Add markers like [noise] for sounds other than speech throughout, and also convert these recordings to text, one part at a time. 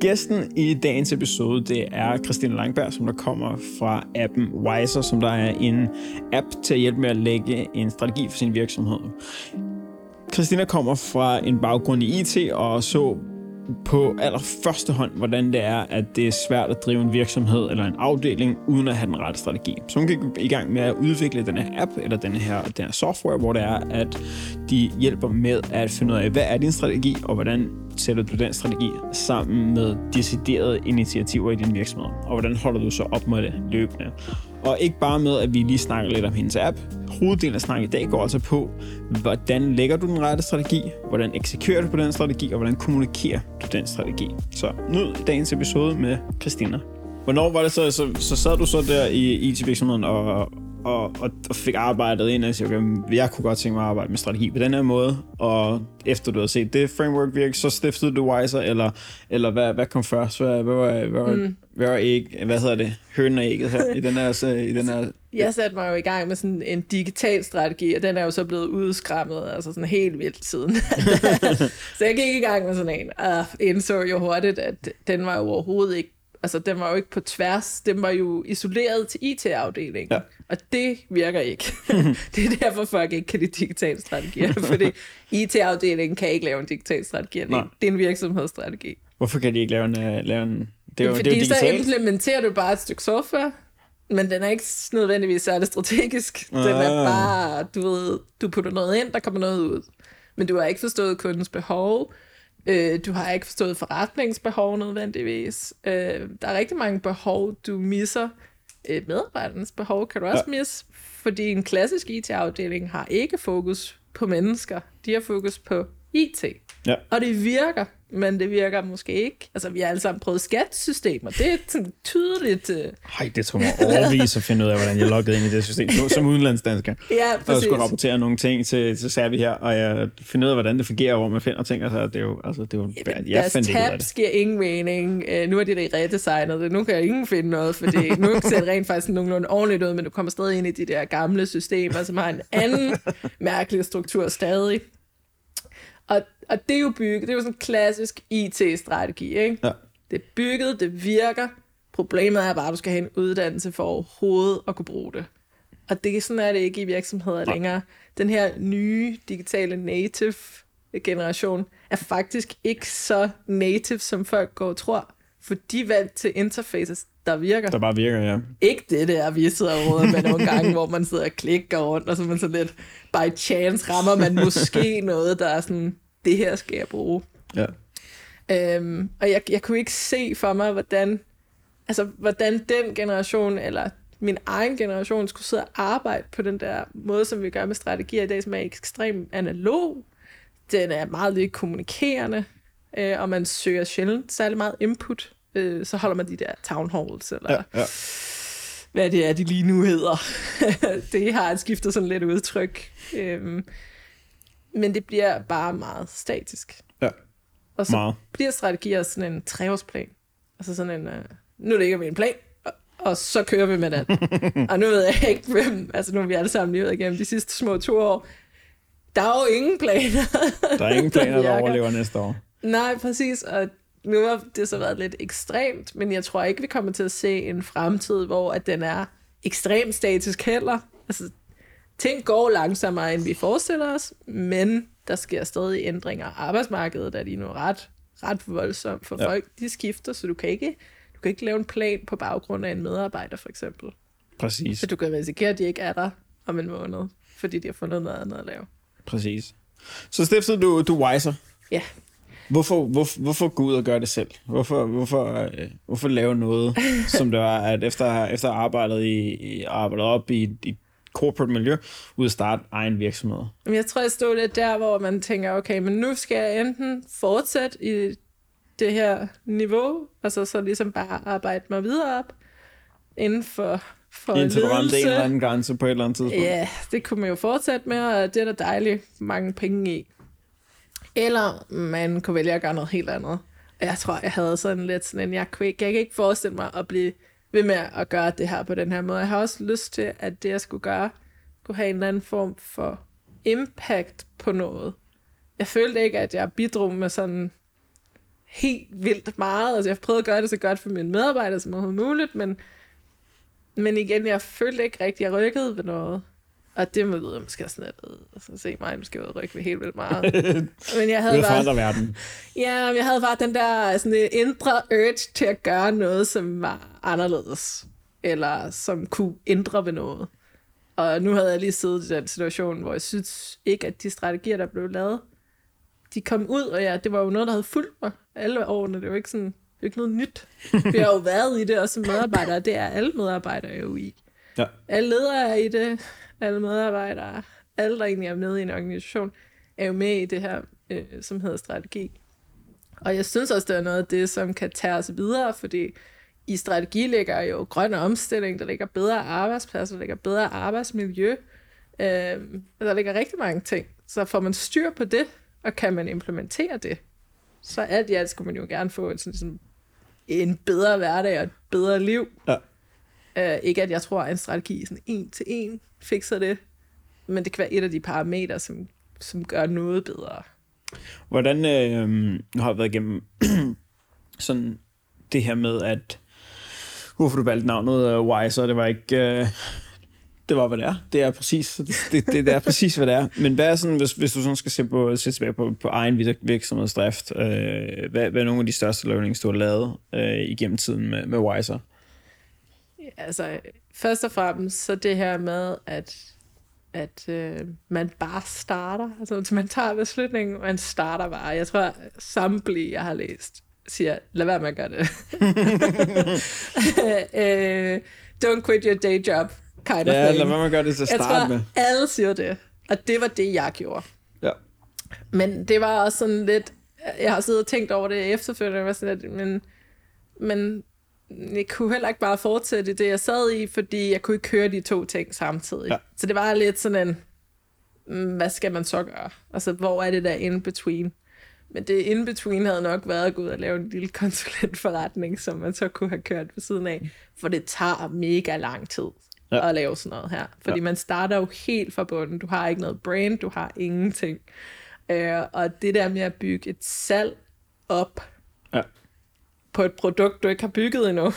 Gæsten i dagens episode, det er Christine Langberg, som der kommer fra appen Wiser, som der er en app til at hjælpe med at lægge en strategi for sin virksomhed. Christina kommer fra en baggrund i IT og så på allerførste hånd, hvordan det er, at det er svært at drive en virksomhed eller en afdeling, uden at have den rette strategi. Så hun gik i gang med at udvikle den her app, eller den her, den her software, hvor det er, at de hjælper med at finde ud af, hvad er din strategi, og hvordan sætter du den strategi sammen med deciderede initiativer i din virksomhed, og hvordan holder du så op med det løbende. Og ikke bare med, at vi lige snakker lidt om hendes app. Hoveddelen af snakken i dag går altså på, hvordan lægger du den rette strategi, hvordan eksekverer du på den strategi, og hvordan kommunikerer du den strategi. Så nyd dagens episode med Christina. Hvornår var det så, så, så sad du så der i IT-virksomheden og, og, og, og fik arbejdet ind og sige, okay, jeg kunne godt tænke mig at arbejde med strategi på den her måde, og efter du havde set det framework virke, så stiftede du Wiser, eller, eller hvad, hvad kom først? Hvad, hvad, hvad, hvad, mm. hvad, var æg, hvad hedder det? Hønen og ægget her i den her... I den her [laughs] jeg satte mig jo i gang med sådan en digital strategi, og den er jo så blevet udskræmmet, altså sådan helt vildt siden. [laughs] så jeg gik i gang med sådan en, og indså jo hurtigt, at den var jo overhovedet ikke altså den var jo ikke på tværs, den var jo isoleret til IT-afdelingen. Ja. Og det virker ikke. [laughs] det er derfor, folk ikke kan lide digitale strategier, [laughs] fordi IT-afdelingen kan ikke lave en digital strategi. Det, er en virksomhedsstrategi. Hvorfor kan de ikke lave en... Uh, lave en det er jo, fordi det er jo digitalt. så implementerer du bare et stykke software, men den er ikke nødvendigvis særlig strategisk. Den er ah. bare, du ved, du putter noget ind, der kommer noget ud. Men du har ikke forstået kundens behov, Øh, du har ikke forstået forretningsbehov nødvendigvis. Øh, der er rigtig mange behov, du misser. Øh, medarbejdernes behov kan du også ja. misse, fordi en klassisk IT-afdeling har ikke fokus på mennesker. De har fokus på IT. Ja. Og det virker men det virker måske ikke. Altså, vi har alle sammen prøvet skattesystemer. Det er sådan tydeligt... Uh... Ej, det tog mig overvis at finde ud af, hvordan jeg loggede ind i det system, som udenlandsdansker. Ja, præcis. Og jeg skulle rapportere nogle ting til, til Servi her, og jeg finder ud af, hvordan det fungerer, hvor man finder ting, og så det er jo, altså, det er jo ja, jeg Deres fandt ikke ud af det. giver ingen mening. Uh, nu er det redesignet det. Nu kan jeg ingen finde noget, fordi [laughs] nu ser det rent faktisk nogenlunde ordentligt ud, men du kommer stadig ind i de der gamle systemer, som har en anden mærkelig struktur stadig. Og, det er jo bygget, det er jo sådan en klassisk IT-strategi, ikke? Ja. Det er bygget, det virker. Problemet er bare, at du skal have en uddannelse for overhovedet at kunne bruge det. Og det sådan er det ikke i virksomheder ja. længere. Den her nye digitale native generation er faktisk ikke så native, som folk går og tror. For de er vant til interfaces, der virker. Der bare virker, ja. Ikke det der, vi sidder og med nogle gange, hvor man sidder og klikker rundt, og så man så lidt, by chance rammer man måske noget, der er sådan, det her skal jeg bruge. Ja. Øhm, og jeg, jeg kunne ikke se for mig, hvordan, altså, hvordan den generation, eller min egen generation, skulle sidde og arbejde på den der måde, som vi gør med strategier i dag, som er ekstremt analog. Den er meget lidt kommunikerende, øh, og man søger sjældent særlig meget input øh, så holder man de der town halls, eller ja, ja. hvad det er, de lige nu hedder. [laughs] det har et skiftet sådan lidt udtryk. Øhm, men det bliver bare meget statisk. Ja, Og så meget. bliver strategier sådan en treårsplan. Altså sådan en, uh, nu ligger vi en plan, og, og så kører vi med den. [laughs] og nu ved jeg ikke, hvem, altså nu er vi alle sammen lige igennem de sidste små to år. Der er jo ingen planer. der er ingen [laughs] planer, der overlever næste år. Nej, præcis, og nu har det så været lidt ekstremt, men jeg tror ikke, vi kommer til at se en fremtid, hvor at den er ekstremt statisk heller. Altså, ting går langsommere, end vi forestiller os, men der sker stadig ændringer. Arbejdsmarkedet er lige nu ret, ret voldsomt for ja. folk. De skifter, så du kan ikke du kan ikke lave en plan på baggrund af en medarbejder, for eksempel. Præcis. Så du kan risikere, at de ikke er der om en måned, fordi de har fundet noget andet at lave. Præcis. Så stiftede du, du Wiser. Ja. Hvorfor, hvor, hvorfor gå ud og gøre det selv? Hvorfor, hvorfor, øh, hvorfor lave noget, [laughs] som det var, at efter, efter arbejdet, i, i, arbejdet op i, i corporate miljø, ud at starte egen virksomhed? Jeg tror, jeg stod lidt der, hvor man tænker, okay, men nu skal jeg enten fortsætte i det her niveau, altså så ligesom bare arbejde mig videre op inden for for Indtil du ramte en eller anden grænse på et eller andet tidspunkt. Ja, det kunne man jo fortsætte med, og det er der dejligt mange penge i. Eller man kunne vælge at gøre noget helt andet. Jeg tror, jeg havde sådan lidt sådan en, jeg, kunne ikke, jeg kan ikke forestille mig at blive ved med at gøre det her på den her måde. Jeg har også lyst til, at det, jeg skulle gøre, kunne have en eller anden form for impact på noget. Jeg følte ikke, at jeg bidrog med sådan helt vildt meget. Altså, jeg har prøvet at gøre det så godt for mine medarbejdere som overhovedet muligt, men, men igen, jeg følte ikke rigtig, at jeg rykkede ved noget. Og det må jeg måske sådan lidt, altså, se mig, måske ud rykke ved helt vildt meget. [laughs] Men jeg havde bare... verden. [laughs] Ja, jeg havde bare den der sådan indre urge til at gøre noget, som var anderledes. Eller som kunne ændre ved noget. Og nu havde jeg lige siddet i den situation, hvor jeg synes ikke, at de strategier, der blev lavet, de kom ud, og ja, det var jo noget, der havde fulgt mig alle årene. Det var ikke sådan, det var ikke noget nyt. [laughs] Vi har jo været i det også som medarbejdere, det er alle medarbejdere jo i. Ja. Alle ledere er i det, alle medarbejdere, alle der egentlig er med i en organisation, er jo med i det her, øh, som hedder strategi. Og jeg synes også, det er noget af det, som kan tage os videre, fordi i strategi ligger jo grøn omstilling, der ligger bedre arbejdspladser, der ligger bedre arbejdsmiljø. Øh, der ligger rigtig mange ting. Så får man styr på det, og kan man implementere det, så alt i alt skulle man jo gerne få en, sådan, sådan, en bedre hverdag og et bedre liv. Ja. Uh, ikke at jeg tror, at en strategi sådan en til en fikser det, men det kan være et af de parametre, som, som gør noget bedre. Hvordan øh, nu har jeg været igennem [clears throat] sådan det her med, at uh, hvorfor du valgte navnet øh, uh, Wiser, det var ikke... Uh, det var, hvad det er. Det er præcis, det, det, det er præcis, hvad det er. Men hvad er sådan, hvis, hvis du sådan skal se, på, se tilbage på, på egen virksomhedsdrift, øh, hvad, hvad er nogle af de største learnings, du har lavet øh, igennem tiden med, med Wiser? Altså, først og fremmest så det her med, at, at øh, man bare starter. Altså, man tager beslutningen, man starter bare. Jeg tror, samtlige, jeg har læst, siger, lad være med at gøre det. uh, [laughs] don't quit your day job kind of ja, thing. Ja, lad være med at gøre det til at starte jeg tror, med. alle siger det. Og det var det, jeg gjorde. Ja. Men det var også sådan lidt... Jeg har siddet og tænkt over det efterfølgende, var sådan lidt, men, men jeg kunne heller ikke bare fortsætte det, jeg sad i, fordi jeg kunne ikke køre de to ting samtidig. Ja. Så det var lidt sådan en, mm, hvad skal man så gøre? Altså, hvor er det der in between? Men det in between havde nok været at gå ud og lave en lille [laughs] konsulentforretning, som man så kunne have kørt ved siden af, for det tager mega lang tid ja. at lave sådan noget her. Fordi ja. man starter jo helt fra bunden. Du har ikke noget brand, du har ingenting. Øh, og det der med at bygge et salg op ja. På et produkt, du ikke har bygget endnu, [laughs]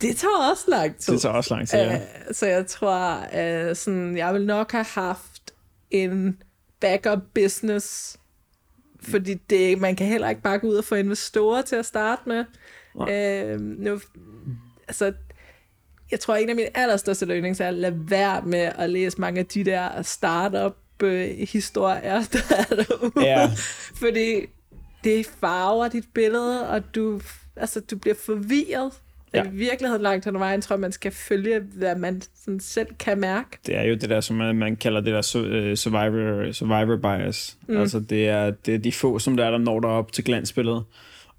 det tager også lang tid. Det tager også lang tid, ja. Øh, så jeg tror, uh, sådan, jeg vil nok have haft en backup business, fordi det, man kan heller ikke bare gå ud og få investorer til at starte med. Uh, nu, altså, jeg tror, en af mine allerstørste learnings er at lade være med at læse mange af de der startup historier, [laughs] der er derude. Ja. Fordi det farver dit billede, og du, altså, du bliver forvirret. Ja. I virkeligheden langt hen vejen tror jeg, man skal følge, hvad man sådan selv kan mærke. Det er jo det der, som man, man kalder det der øh, survivor, survivor bias. Mm. Altså det er, det er de få, som der er, der når der op til glansbilledet.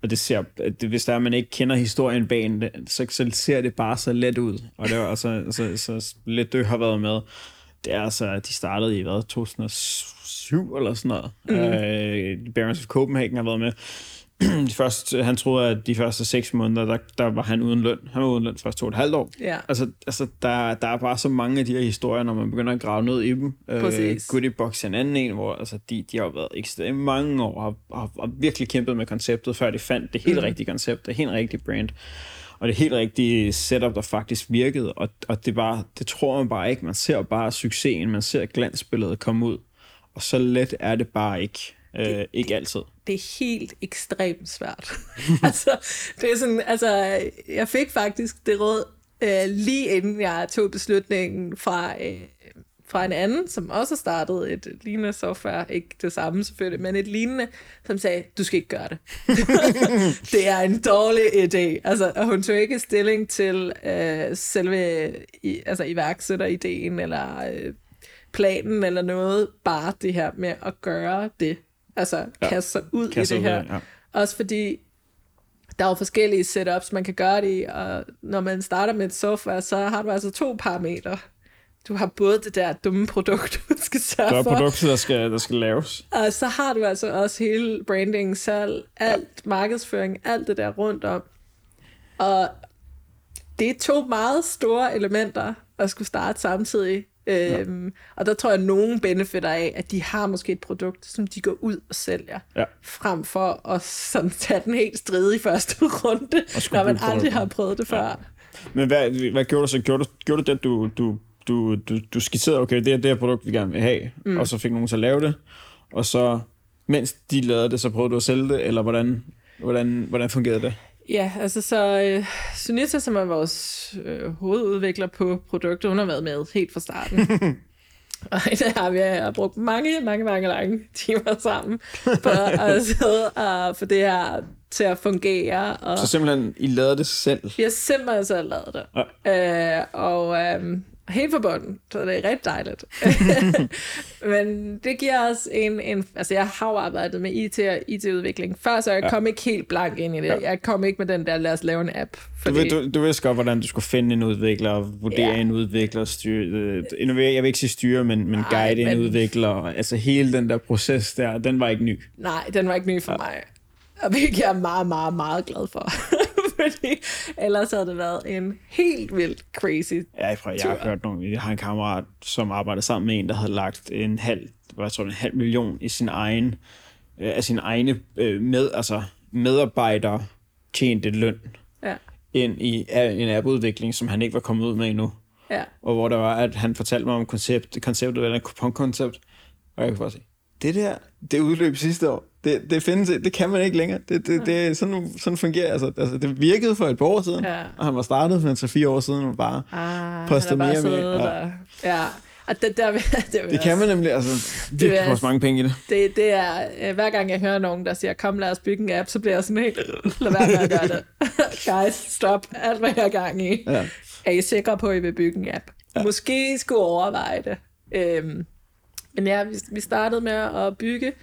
Og det ser, det, hvis der er, man ikke kender historien bag det, så, så ser det bare så let ud. Og det var altså, så, så lidt du har været med. Det er altså, de startede i hvad, 2007 eller sådan noget. Mm. Uh, Barons of Copenhagen har været med [clears throat] de første, han troede, at de første seks måneder, der, der var han uden løn. Han var uden løn første to og et halvt år. Ja. Altså, altså der, der er bare så mange af de her historier, når man begynder at grave ned i dem. Øh, Præcis. Goodie Box en anden en, hvor altså, de, de har været ekstremt mange år, og har, har, har virkelig kæmpet med konceptet, før de fandt det helt mm. rigtige koncept, det helt rigtige brand og det helt rigtige setup, der faktisk virkede, og, og det, bare, det tror man bare ikke. Man ser bare succesen, man ser glansbilledet komme ud, og så let er det bare ikke. Det, øh, ikke altid. Det er helt ekstremt svært. [laughs] altså, det er sådan, altså, jeg fik faktisk det råd øh, lige inden jeg tog beslutningen fra, øh, fra en anden, som også startede et lignende software, ikke det samme selvfølgelig, men et lignende, som sagde, du skal ikke gøre det. [laughs] det er en dårlig idé. Altså, og hun tog ikke stilling til øh, selve i, altså, iværksætterideen, eller øh, planen, eller noget, bare det her med at gøre det. Altså ja. kaste sig ud kaste i det her. Ud, ja. Også fordi der er jo forskellige setups, man kan gøre det i, og når man starter med et software, så har du altså to parametre. Du har både det der dumme produkt, [laughs] du skal sørge for. Der er produkter, der skal, der skal laves. Og så har du altså også hele branding, salg, alt, ja. markedsføring, alt det der rundt om. Og det er to meget store elementer at skulle starte samtidig. Ja. Øhm, og der tror jeg, at nogen benefitter af, at de har måske et produkt, som de går ud og sælger, ja. frem for at sådan, tage den helt strid i første [laughs] runde, når man aldrig har prøvet det før. Ja. Men hvad, hvad gjorde du så? Gjorde du, gjorde du det, du, du, du, du, du skitserede, okay, det er det her produkt, vi gerne vil have, mm. og så fik nogen til at lave det, og så, mens de lavede det, så prøvede du at sælge det, eller hvordan, hvordan, hvordan fungerede det? Ja, altså så øh, Sunita, som er vores øh, hovedudvikler på produktet, hun har været med helt fra starten. [laughs] og det har vi har brugt mange, mange, mange lange timer sammen på at [laughs] sidde og få det her til at fungere. Og så simpelthen, I lavede det selv? Vi har simpelthen selv lavet det. Ja. Øh, og øh, helt fra bunden, så det er rigtig dejligt. [laughs] Men det giver os en, en... Altså, jeg har jo arbejdet med IT og IT-udvikling før, så jeg ja. kom ikke helt blank ind i det. Ja. Jeg kom ikke med den der, lad os lave en app. Fordi... Du, du, du vidste godt, hvordan du skulle finde en udvikler, vurdere ja. en udvikler, styre... Øh, jeg vil ikke sige styre, men, men guide Nej, men... en udvikler. Altså, hele den der proces der, den var ikke ny. Nej, den var ikke ny for ja. mig. Og hvilket jeg er meget, meget, meget glad for. [laughs] fordi ellers havde det været en helt vildt crazy Ja, jeg, jeg har hørt nogle, jeg har en kammerat, som arbejder sammen med en, der havde lagt en halv, hvad tror, en halv million i sin egen, øh, af sin egne øh, med, altså medarbejder tjente løn ja. ind i en appudvikling, som han ikke var kommet ud med endnu. Ja. Og hvor der var, at han fortalte mig om koncept, konceptet, eller en kuponkoncept, og jeg kunne bare sige, det der, det udløb sidste år. Det, det findes, det kan man ikke længere. Det, det, det, sådan, sådan fungerer altså, altså. Det virkede for et par år siden, ja. og han var startet for 3-4 år siden, og bare ah, postet mere med. Ja. ja. Og det, der, [laughs] det, det kan man nemlig, altså, det, det koster mange penge i det. det. Det er, øh, hver gang jeg hører nogen, der siger, kom lad os bygge en app, så bliver jeg sådan helt, lad være med at gøre det. [laughs] Guys, stop alt, hvad jeg er gang i. Ja. Er I sikre på, at I vil bygge en app? Ja. Måske skulle overveje det. Øhm, men ja, vi, vi startede med at bygge,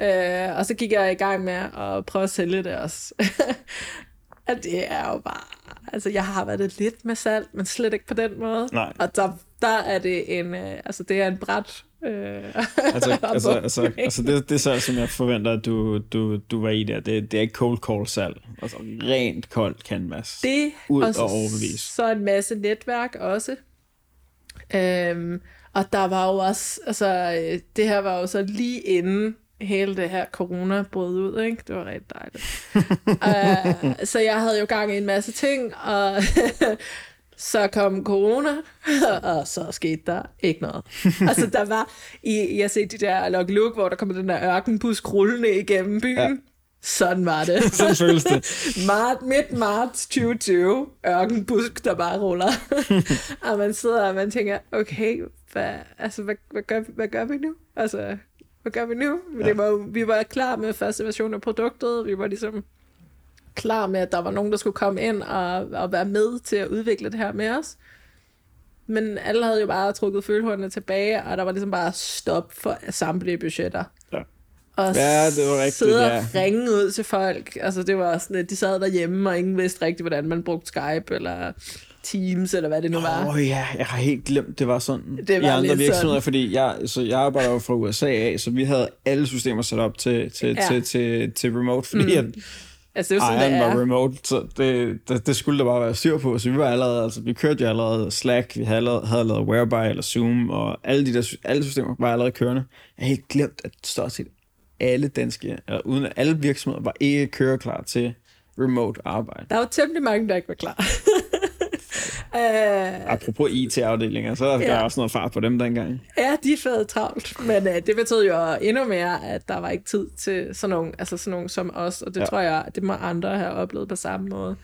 øh, og så gik jeg i gang med at prøve at sælge det også. [laughs] og det er jo bare... Altså, jeg har været lidt med salg, men slet ikke på den måde. Nej. Og der, der er det en... Øh, altså, det er en bræt... Øh, [laughs] altså, [laughs] altså, altså, altså det, det salg, som jeg forventer, at du, du, du var i der, det, det er ikke cold call salg. Altså rent koldt canvas. Det, ud og, og overbevise. Så en masse netværk også. Øhm, og der var jo også, altså, øh, det her var jo så lige inden hele det her corona brød ud, ikke? Det var rigtig dejligt. uh, [laughs] så jeg havde jo gang i en masse ting, og [laughs] så kom corona, [laughs] og så skete der ikke noget. altså, der var, I, jeg set de der log look, hvor der kom den der ørkenbus rullende igennem byen. Ja. Sådan var det. Sådan føles det. Mart, midt marts 2020, ørkenbusk, der bare ruller. og man sidder og man tænker, okay, hvad, altså, hvad, hvad, gør, hvad gør vi nu? Altså, hvad gør vi nu? Ja. Det var, vi var klar med første version af produktet. Vi var ligesom klar med, at der var nogen, der skulle komme ind og, og være med til at udvikle det her med os. Men alle havde jo bare trukket følehornene tilbage, og der var ligesom bare stop for samtlige budgetter. Ja. Og ja, det var rigtigt, sidde ja. og ringe ud til folk. Altså, det var sådan, at de sad derhjemme, og ingen vidste rigtigt, hvordan man brugte Skype, eller Teams, eller hvad det nu var. Åh oh, ja, jeg har helt glemt, det var sådan det var i andre virksomheder, sådan. fordi jeg, så jeg arbejder jo fra USA af, så vi havde alle systemer sat op til, til, ja. til, til, til remote, fordi mm. at Altså, det er sådan, Iron var remote, så det, det, det, skulle der bare være styr på. Så vi var allerede, altså vi kørte jo allerede Slack, vi havde allerede, havde lavet Whereby eller Zoom, og alle de der alle systemer var allerede kørende. Jeg har helt glemt, at stort set alle danske, eller uden alle virksomheder var ikke køreklar til remote arbejde. Der var temmelig mange, der ikke var klar. Uh, Apropos IT-afdelinger, så er der ja. også noget fart på dem dengang. Ja, de er travlt, men uh, det betød jo endnu mere, at der var ikke tid til sådan nogle, altså sådan nogle som os, og det ja. tror jeg, det må andre have oplevet på samme måde.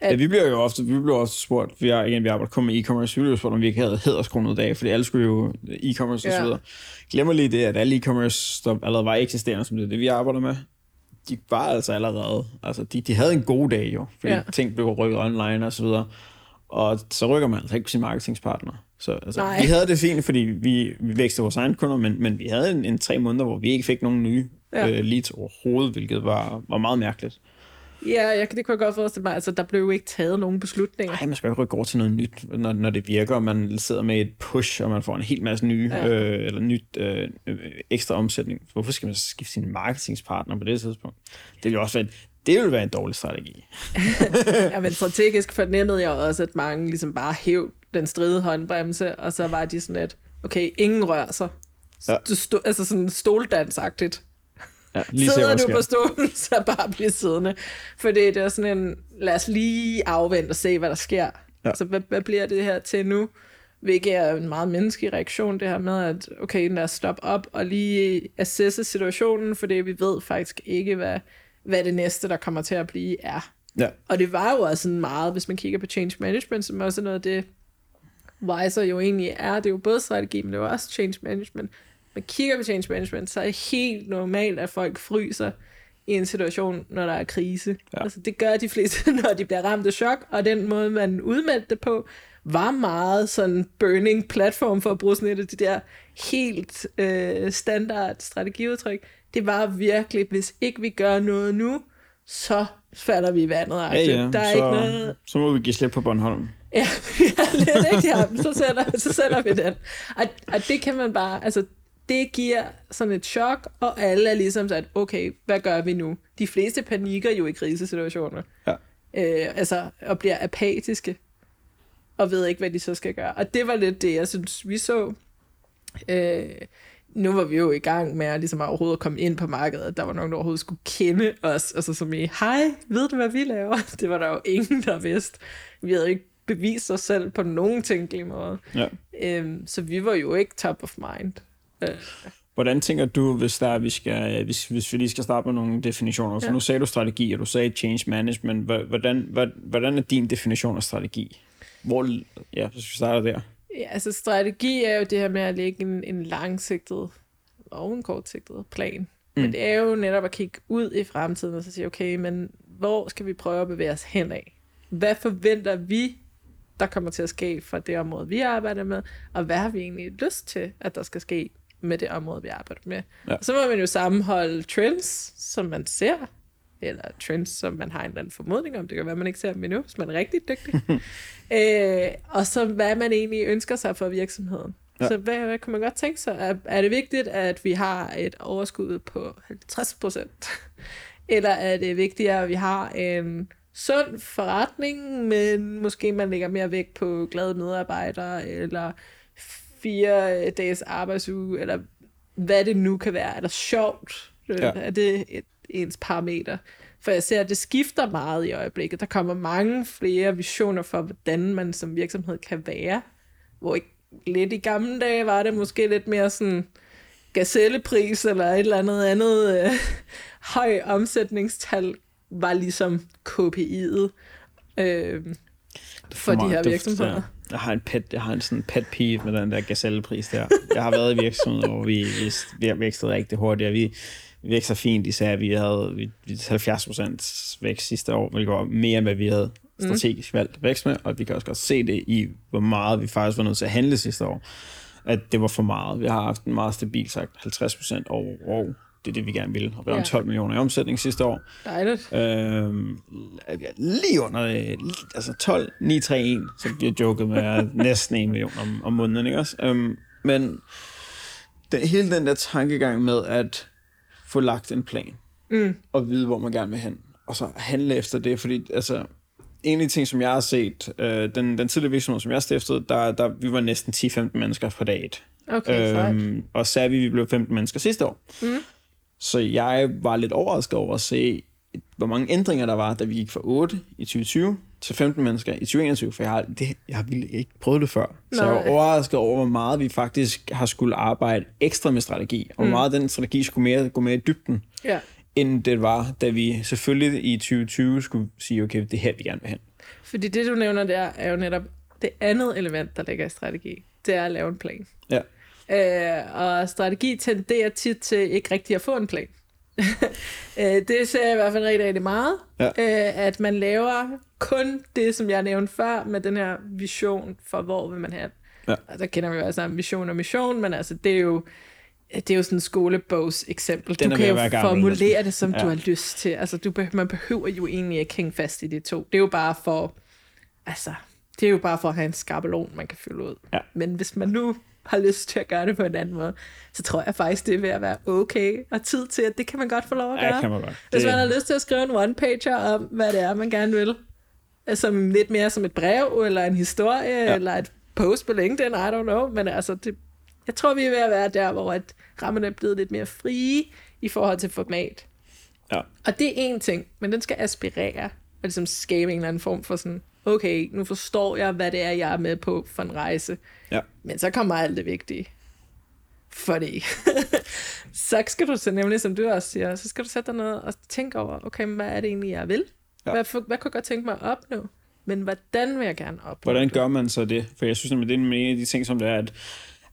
At... Ja, vi bliver jo ofte, vi bliver ofte spurgt, vi har igen, vi arbejder kun med e-commerce, vi bliver spurgt, om vi ikke havde hæderskronet dag, fordi alle skulle jo e-commerce og ja. så videre. Glemmer lige det, at alle e-commerce, der allerede var eksisterende, som det er det, vi arbejder med, de var altså allerede, altså de, de havde en god dag jo, fordi ja. ting blev rykket online og så videre. Og så rykker man altså ikke på sin marketingspartner. Så altså, vi havde det fint, fordi vi, vi vækstede vores egne kunder, men, men vi havde en, en tre måneder, hvor vi ikke fik nogen nye ja. øh, leads overhovedet, hvilket var, var meget mærkeligt. Ja, jeg, det kunne jeg godt forestille mig. Altså, der blev jo ikke taget nogen beslutninger. Nej, man skal jo ikke rykke over til noget nyt, når, når det virker, og man sidder med et push, og man får en hel masse nye, ja. øh, eller nyt øh, øh, ekstra omsætning. Hvorfor skal man skifte sin marketingspartner på det tidspunkt? Det vil jo også være, det ville være en dårlig strategi. [laughs] ja, men strategisk fornemmede jeg også, at mange ligesom bare hæv den stride håndbremse, og så var de sådan lidt, okay, ingen rører sig. Ja. Du stå, altså sådan stoldansagtigt. Ja, lige Sidder du på stolen, [laughs] så bare bliver siddende. For det er sådan en, lad os lige afvente og se, hvad der sker. Ja. Altså, hvad, hvad bliver det her til nu? Hvilket er en meget menneskelig reaktion, det her med, at okay, lad os stoppe op og lige assesse situationen, for det vi ved faktisk ikke, hvad, hvad det næste, der kommer til at blive, er. Ja. Og det var jo også sådan meget, hvis man kigger på change management, som også er noget af det, Wiser jo egentlig er. Det er jo både strategi, men det er jo også change management. Man kigger på change management, så er det helt normalt, at folk fryser i en situation, når der er krise. Ja. Altså, det gør de fleste, [laughs] når de bliver ramt af chok, og den måde, man udmeldte det på, var meget sådan burning platform for at bruge sådan et af de der helt øh, standard strategiudtryk. Det var virkelig, hvis ikke vi gør noget nu, så falder vi i vandet. Ja, ja. Der er så, ikke noget... så må vi give slip på Bornholm. Ja, [laughs] ja lidt ikke, ja. Så sætter, så sætter vi den. Og, og det kan man bare, altså det giver sådan et chok, og alle er ligesom sådan, okay, hvad gør vi nu? De fleste panikker jo i krisesituationer. Ja. Øh, altså, og bliver apatiske, og ved ikke, hvad de så skal gøre. Og det var lidt det, jeg synes, vi så. Øh, nu var vi jo i gang med at, ligesom overhovedet komme ind på markedet. Der var nogen, der overhovedet skulle kende os. Altså som i, hej, ved du, hvad vi laver? [laughs] Det var der jo ingen, der vidste. Vi havde ikke bevist os selv på nogen tænkelig måde. Ja. Øhm, så vi var jo ikke top of mind. Øh. Hvordan tænker du, hvis, der, vi skal, hvis, hvis vi lige skal starte med nogle definitioner? Så ja. nu sagde du strategi, og du sagde change management. Hvordan, hvordan er din definition af strategi? Hvor, ja, hvis vi starter der. Ja, altså strategi er jo det her med at lægge en, en langsigtet og en kortsigtet plan. Mm. Men det er jo netop at kigge ud i fremtiden og så sige, okay, men hvor skal vi prøve at bevæge os hen af? Hvad forventer vi, der kommer til at ske for det område, vi arbejder med? Og hvad har vi egentlig lyst til, at der skal ske med det område, vi arbejder med? Ja. Så må man jo sammenholde trends, som man ser, eller trends, som man har en eller anden formodning om. Det kan være, man ikke ser dem endnu, hvis man er rigtig dygtig. [laughs] øh, og så hvad man egentlig ønsker sig for virksomheden. Ja. Så hvad, hvad kan man godt tænke sig? Er, er det vigtigt, at vi har et overskud på 50 procent? [laughs] eller er det vigtigere, at vi har en sund forretning, men måske man lægger mere vægt på glade medarbejdere, eller fire dages arbejdsuge, eller hvad det nu kan være. Er det sjovt? Ja. Er det et, ens parameter? For jeg ser, at det skifter meget i øjeblikket. Der kommer mange flere visioner for, hvordan man som virksomhed kan være. Hvor ikke lidt i gamle dage var det måske lidt mere sådan gazellepris eller et eller andet andet øh, [laughs] høj omsætningstal var ligesom KPI'et øh, for, for de her virksomheder. Ja. Jeg har en pet, jeg har en sådan pet peeve med den der gazellepris der. Jeg har været i virksomheder, hvor vi, vi, vækstet rigtig hurtigt, og vi, vi vækster fint, især vi havde vi, 70% vækst sidste år, hvilket var mere end hvad vi havde strategisk valgt vækst med, og vi kan også godt se det i, hvor meget vi faktisk var nødt til at handle sidste år, at det var for meget. Vi har haft en meget stabil sagt 50% over år. Det er det, vi gerne vil. Og vi ja. 12 millioner i omsætning sidste år. Dejligt. Øhm, lige under, altså 12, 9, 3, 1, så bliver joket med næsten 1 million om, om måneden, ikke også? Øhm, men den, hele den der tankegang med at få lagt en plan, mm. og vide, hvor man gerne vil hen, og så handle efter det, fordi altså, en af de ting, som jeg har set, øh, den, den tidligere virksomhed, som jeg stiftede, der, der, vi var næsten 10-15 mennesker på dag et. Okay, øhm, og så vi, vi blev 15 mennesker sidste år. Mm. Så jeg var lidt overrasket over at se, hvor mange ændringer der var, da vi gik fra 8 i 2020 til 15 mennesker i 2021, for jeg har, det, jeg har virkelig ikke prøvet det før. Så Nej. jeg var overrasket over, hvor meget vi faktisk har skulle arbejde ekstra med strategi, og hvor mm. meget den strategi skulle mere, gå mere i dybden, ja. end det var, da vi selvfølgelig i 2020 skulle sige, okay, det er her, vi gerne vil hen. Fordi det, du nævner der, er jo netop det andet element, der ligger i strategi. Det er at lave en plan. Ja. Øh, og strategi tenderer tit til ikke rigtig at få en plan. [laughs] øh, det ser jeg i hvert fald rigtig, rigtig meget. Ja. Øh, at man laver kun det, som jeg nævnte før, med den her vision for, hvor vil man have. Ja. Og der kender vi jo altså vision og mission, men altså, det er jo det er jo sådan en skolebogs eksempel. Den du kan jo gammel, formulere det, som ja. du har lyst til. Altså, du, man behøver jo egentlig ikke hænge fast i de to. Det er jo bare for, altså, det er jo bare for at have en skabelon, man kan fylde ud. Ja. Men hvis man nu har lyst til at gøre det på en anden måde, så tror jeg faktisk, det er ved at være okay, og tid til, at det kan man godt få lov at gøre. Ja, kan man godt. Hvis man har lyst til at skrive en one-pager om, hvad det er, man gerne vil, som lidt mere som et brev, eller en historie, ja. eller et post på LinkedIn, I don't know, men altså, det, jeg tror, vi er ved at være der, hvor at rammerne er blevet lidt mere frie i forhold til format. Ja. Og det er en ting, men den skal aspirere og ligesom skabe en eller anden form for sådan, okay, nu forstår jeg, hvad det er, jeg er med på for en rejse. Ja. Men så kommer alt det vigtige. Fordi [laughs] så skal du så nemlig, som du også siger, så skal du sætte dig ned og tænke over, okay, hvad er det egentlig, jeg vil? Ja. Hvad, for, hvad kunne jeg godt tænke mig at opnå? Men hvordan vil jeg gerne opnå Hvordan gør man så det? For jeg synes, at det er en af de ting, som det er, at,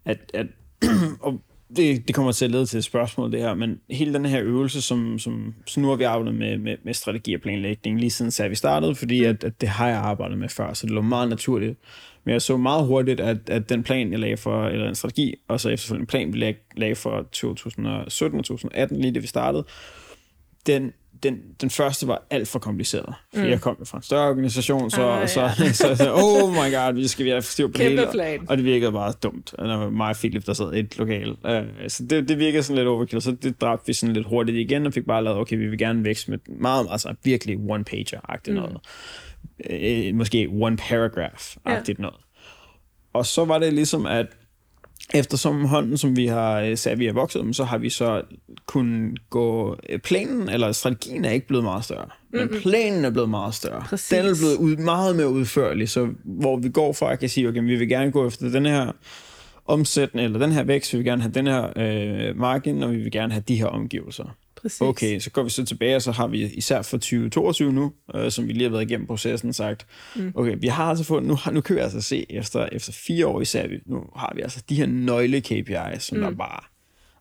at, at [clears throat] og det, det kommer til at lede til et spørgsmål, det her, men hele den her øvelse, som, som så nu har vi arbejdet med, med, med strategi og planlægning lige siden så vi startede, fordi at, at det har jeg arbejdet med før, så det lå meget naturligt. Men jeg så meget hurtigt, at, at den plan, jeg lagde for, eller en strategi, og så efterfølgende en plan, vi lagde, lagde for 2017 og 2018, lige det vi startede, den, den, den første var alt for kompliceret. For mm. jeg kom fra en større organisation, så, ah, så, ja. [laughs] så, så, så, oh my god, vi skal vi have styr på Kæmpe hele. plan. Og det virkede bare dumt. Og der var mig og Philip, der sad i et lokal. Uh, så det, det virkede sådan lidt overkill. Så det dræbte vi sådan lidt hurtigt igen, og fik bare lavet, okay, vi vil gerne vækste med meget, altså virkelig one-pager-agtigt mm. noget. Uh, måske one-paragraph-agtigt ja. noget. Og så var det ligesom, at eftersom hånden, som vi har øh, sat, vi har vokset så har vi så kunnet gå... Øh, planen, eller strategien er ikke blevet meget større, mm-hmm. men planen er blevet meget større. Præcis. Den er blevet ud, meget mere udførlig, så hvor vi går fra at kan sige, okay, vi vil gerne gå efter den her omsætning, eller den her vækst, vi vil gerne have den her øh, margin, og vi vil gerne have de her omgivelser. Præcis. Okay, så går vi så tilbage, og så har vi især for 2022 nu, øh, som vi lige har været igennem processen, sagt, mm. okay, vi har altså fået, nu, nu kan vi altså se, efter, efter fire år især, nu har vi altså de her nøgle KPI's, som mm. der bare,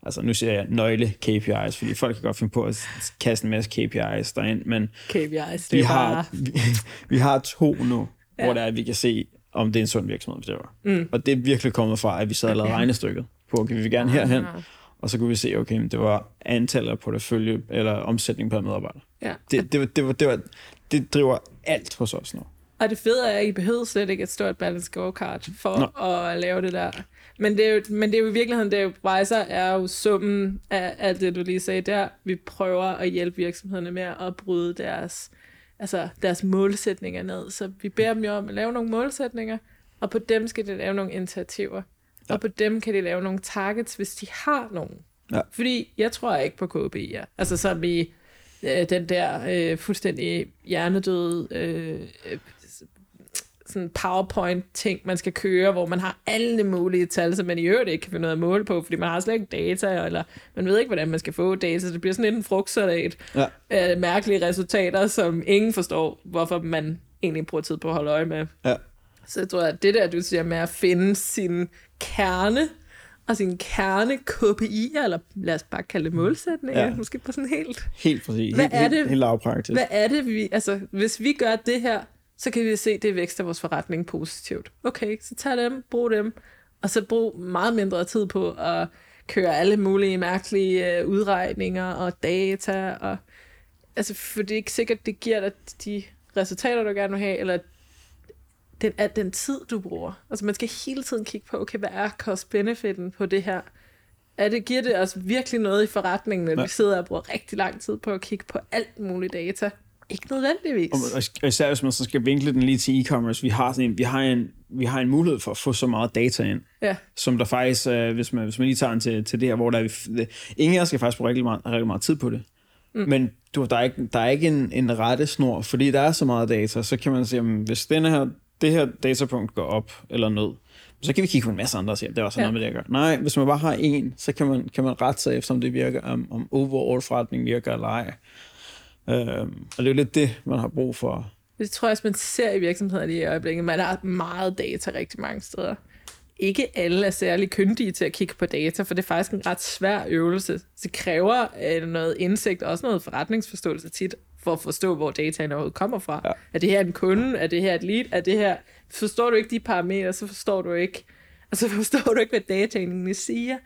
altså nu siger jeg nøgle KPI's, fordi folk kan godt finde på at kaste en masse KPI's derind, men KPI's, det vi, har, bare... [laughs] vi, vi har to nu, ja. hvor der er, at vi kan se, om det er en sund virksomhed, hvis det var. Mm. Og det er virkelig kommet fra, at vi sad og lavede regnestykket på, okay, vi vil gerne herhen, og så kunne vi se, okay, det var antallet af portefølje eller omsætning per medarbejder. Ja. Det, det, var, det, var, det, var, det driver alt hos os nu. Og det fede er, at I behøver slet ikke et stort balance scorecard for Nå. at lave det der. Men det, er jo, men det er jo i virkeligheden, det er jo, er jo summen af alt det, du lige sagde der. Vi prøver at hjælpe virksomhederne med at bryde deres, altså deres målsætninger ned. Så vi beder dem jo om at lave nogle målsætninger, og på dem skal de lave nogle initiativer. Ja. Og på dem kan de lave nogle targets, hvis de har nogen. Ja. Fordi jeg tror ikke på KPI'er. Altså som i øh, den der øh, fuldstændig hjernedøde øh, sådan PowerPoint-ting, man skal køre, hvor man har alle mulige tal, som man i øvrigt ikke kan finde noget at måle på, fordi man har slet ikke data, eller man ved ikke, hvordan man skal få data, så det bliver sådan en frugtsalat. Ja. Øh, mærkelige resultater, som ingen forstår, hvorfor man egentlig bruger tid på at holde øje med. Ja. Så jeg tror, at det der, du siger med at finde sin kerne, og sin kerne KPI'er, eller lad os bare kalde det målsætninger, ja. måske på sådan helt... Helt præcis. Hvad helt, er det, helt, helt lavpraktisk. Hvad er det, vi... Altså, hvis vi gør det her, så kan vi se, at det vækster vores forretning positivt. Okay, så tag dem, brug dem, og så brug meget mindre tid på at køre alle mulige mærkelige øh, udregninger og data, og altså, for det er ikke sikkert, det giver dig de resultater, du gerne vil have, eller den, at den tid, du bruger. Altså man skal hele tiden kigge på, okay, hvad er cost-benefiten på det her? Er det, giver det os virkelig noget i forretningen, når ja. vi sidder og bruger rigtig lang tid på at kigge på alt muligt data? Ikke nødvendigvis. Og især hvis man så skal vinkle den lige til e-commerce, vi har, sådan en, vi, har en, vi har en mulighed for at få så meget data ind, ja. som der faktisk, øh, hvis, man, hvis man lige tager den til, til det her, hvor der er, ingen af os skal faktisk bruge rigtig meget, rigtig meget tid på det. Mm. Men du, der er ikke, der er ikke en, en rette snor, fordi der er så meget data, så kan man sige, jamen, hvis denne her det her datapunkt går op eller ned, så kan vi kigge på en masse andre og sige, det er også ja. noget med det, jeg gør. Nej, hvis man bare har en, så kan man, kan man rette sig efter, om det virker, om, om overall forretning virker eller ej. Øhm, og det er jo lidt det, man har brug for. Det tror jeg, at man ser i virksomhederne i øjeblikket. Man har meget data rigtig mange steder. Ikke alle er særlig kyndige til at kigge på data, for det er faktisk en ret svær øvelse. Det kræver øh, noget indsigt og også noget forretningsforståelse tit for at forstå, hvor dataen overhovedet kommer fra. Ja. Er det her en kunde? Er det her et lead? Er det her... Forstår du ikke de parametre, så forstår du ikke, [laughs] altså forstår du ikke, hvad dataen siger.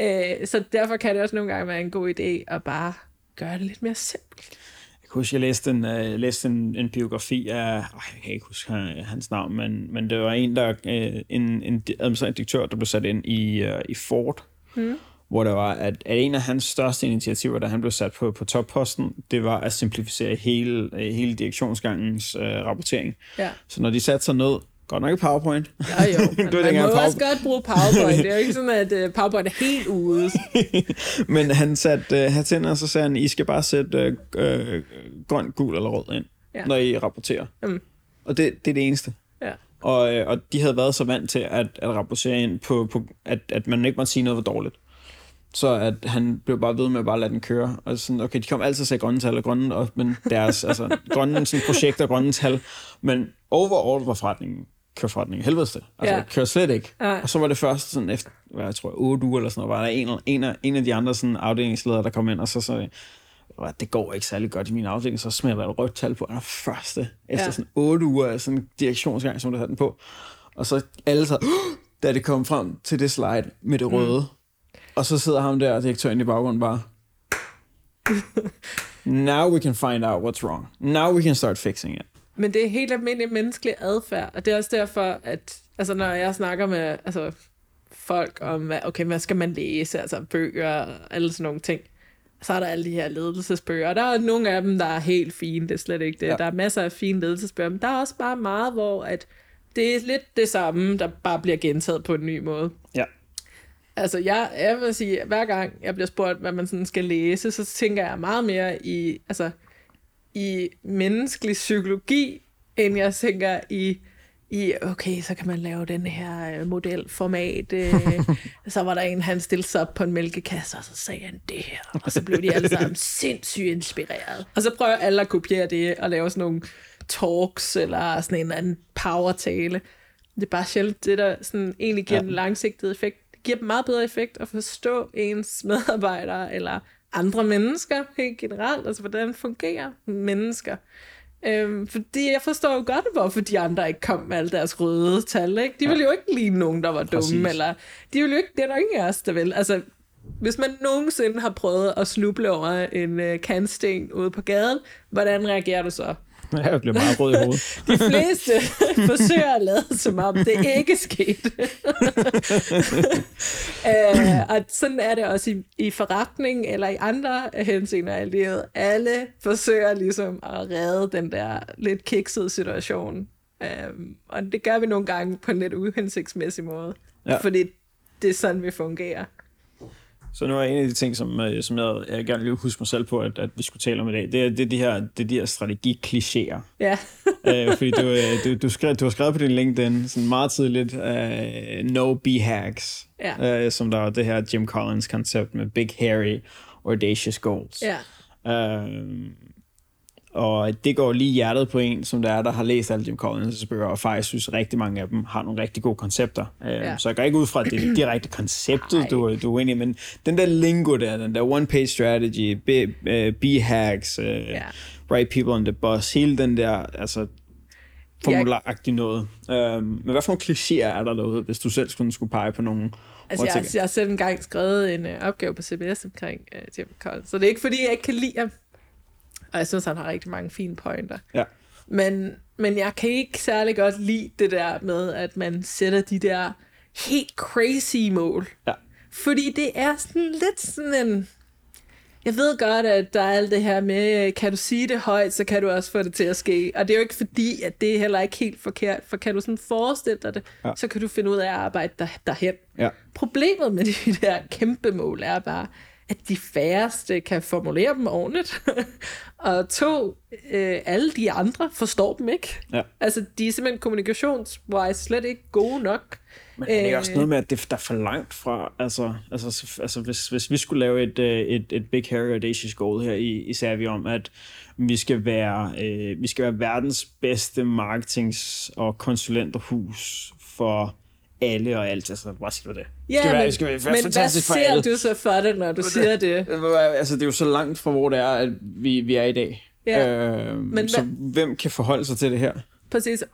Øh, så derfor kan det også nogle gange være en god idé at bare gøre det lidt mere simpelt. Jeg kan huske, jeg læste en, uh, læste en, en biografi af, øh, jeg kan ikke huske hans navn, men, men det var en, der, uh, en, en administrerende direktør, der blev sat ind i, uh, i Ford, mm hvor der var, at, at en af hans største initiativer, da han blev sat på, på topposten, det var at simplificere hele, hele direktionsgangens øh, rapportering. Ja. Så når de satte sig ned, Godt nok i PowerPoint. Ja, jo. [laughs] Men du man må PowerPoint. også godt bruge PowerPoint. Det er jo ikke sådan, at uh, PowerPoint er helt ude. [laughs] Men han satte uh, her ind, og så sagde han, I skal bare sætte uh, uh, grøn, gul eller rød ind, ja. når I rapporterer. Mm. Og det, det er det eneste. Ja. Og, og de havde været så vant til at, at rapportere ind på, på at, at man ikke måtte sige noget var dårligt. Så at han blev bare ved med at bare lade den køre. Og sådan, okay, de kom altid til grønne tal og grønne, og, men deres, [laughs] altså, grønne sådan, projekter, grønne tal. Men overall var forretningen, kør forretningen helvedes det. Altså, ja. kør slet ikke. Ja. Og så var det først sådan efter, hvad jeg tror, 8 uger eller sådan noget, var der en, en, af, en af de andre sådan, afdelingsledere, der kom ind, og så så det går ikke særlig godt i min afdeling, så smider der et rødt tal på den første, efter ja. sådan 8 uger af sådan direktionsgang, som du havde den på. Og så alle så, [gasps] da det kom frem til det slide med det røde, mm og så sidder ham der, direktøren i baggrunden bare, Now we can find out what's wrong. Now we can start fixing it. Men det er helt almindelig menneskelig adfærd, og det er også derfor, at altså, når jeg snakker med altså, folk om, okay, hvad skal man læse, altså bøger og alle sådan nogle ting, så er der alle de her ledelsesbøger, og der er nogle af dem, der er helt fine, det er slet ikke det. Ja. Der er masser af fine ledelsesbøger, men der er også bare meget, hvor at det er lidt det samme, der bare bliver gentaget på en ny måde. Ja. Altså, jeg, jeg vil sige, hver gang jeg bliver spurgt, hvad man sådan skal læse, så tænker jeg meget mere i, altså, i menneskelig psykologi, end jeg tænker i, i, okay, så kan man lave den her øh, modelformat. Øh, [laughs] så var der en, han stillede sig op på en mælkekasse, og så sagde han det her. Og så blev de alle sammen [laughs] sindssygt inspireret. Og så prøver alle at kopiere det og lave sådan nogle talks, eller sådan en eller anden power-tale. Det er bare sjældent det, der sådan egentlig giver ja. en langsigtet effekt giver dem meget bedre effekt at forstå ens medarbejdere eller andre mennesker helt generelt, altså hvordan fungerer mennesker. Øhm, fordi jeg forstår jo godt, hvorfor de andre ikke kom med alle deres røde tal. Ikke? De ville jo ikke lide nogen, der var dumme, Præcis. eller de ville jo ikke, det er der ingen af os, der vil. Altså, hvis man nogensinde har prøvet at snuble over en uh, kantsten ude på gaden, hvordan reagerer du så? [laughs] Jeg bliver meget rød i hovedet. [laughs] De fleste [laughs] forsøger at lade som om det ikke skete. uh, og sådan er det også i, i forretning eller i andre henseender af livet. Alle forsøger ligesom at redde den der lidt kiksede situation. Uh, og det gør vi nogle gange på en lidt uhensigtsmæssig måde. Ja. Fordi det er sådan, vi fungerer. Så nu er en af de ting, som, øh, som jeg, jeg gerne vil huske mig selv på, at, at vi skulle tale om i dag, det er, det er de her, det er de her strategi-klichéer. Ja. [laughs] øh, fordi du, øh, du, du, skrev, du har skrevet på din LinkedIn sådan meget tidligt, uh, no B-hacks, ja. uh, som der var det her Jim Collins koncept med big, hairy, audacious goals. Ja. Uh, og det går lige hjertet på en, som der er, der har læst alle Jim Collins' bøger, og faktisk synes, rigtig mange af dem har nogle rigtig gode koncepter. Øhm, ja. Så jeg går ikke ud fra, at det er direkte konceptet, du, du er enig men den der lingo der, den der one-page strategy, B-hacks, uh, yeah. right people on the bus, hele den der, altså formularagtigt noget. Øhm, men hvad for nogle klichéer er der derude, hvis du selv skulle, skulle pege på nogle? Altså, jeg, jeg har selv engang skrevet en uh, opgave på CBS omkring uh, Jim Collins, så det er ikke, fordi jeg ikke kan lide ham. Og jeg synes, han har rigtig mange fine pointer. Ja. Men, men jeg kan ikke særlig godt lide det der med, at man sætter de der helt crazy mål. Ja. Fordi det er sådan lidt sådan en... Jeg ved godt, at der er alt det her med, kan du sige det højt, så kan du også få det til at ske. Og det er jo ikke fordi, at det er heller ikke helt forkert, for kan du sådan forestille dig det, ja. så kan du finde ud af at arbejde der, derhen. Ja. Problemet med de [laughs] der kæmpe mål er bare, at de færreste kan formulere dem ordentligt. [laughs] og to, øh, alle de andre forstår dem ikke. Ja. Altså, de er simpelthen kommunikationswise slet ikke gode nok. Men det er også øh, noget med, at det der er for langt fra, altså, altså, altså hvis, hvis vi skulle lave et, øh, et, et Big Harry Audacious Goal her i, i Servi om, at vi skal være, øh, vi skal være verdens bedste marketings- og konsulenterhus for alle og alt. Altså, hvad skal det? Ja, skal men, være, skal være men hvad ser alle. du så for det, når du siger det? Altså, det er jo så langt fra, hvor det er, at vi, vi er i dag. Ja. Øh, men så hvad, hvem kan forholde sig til det her? Præcis.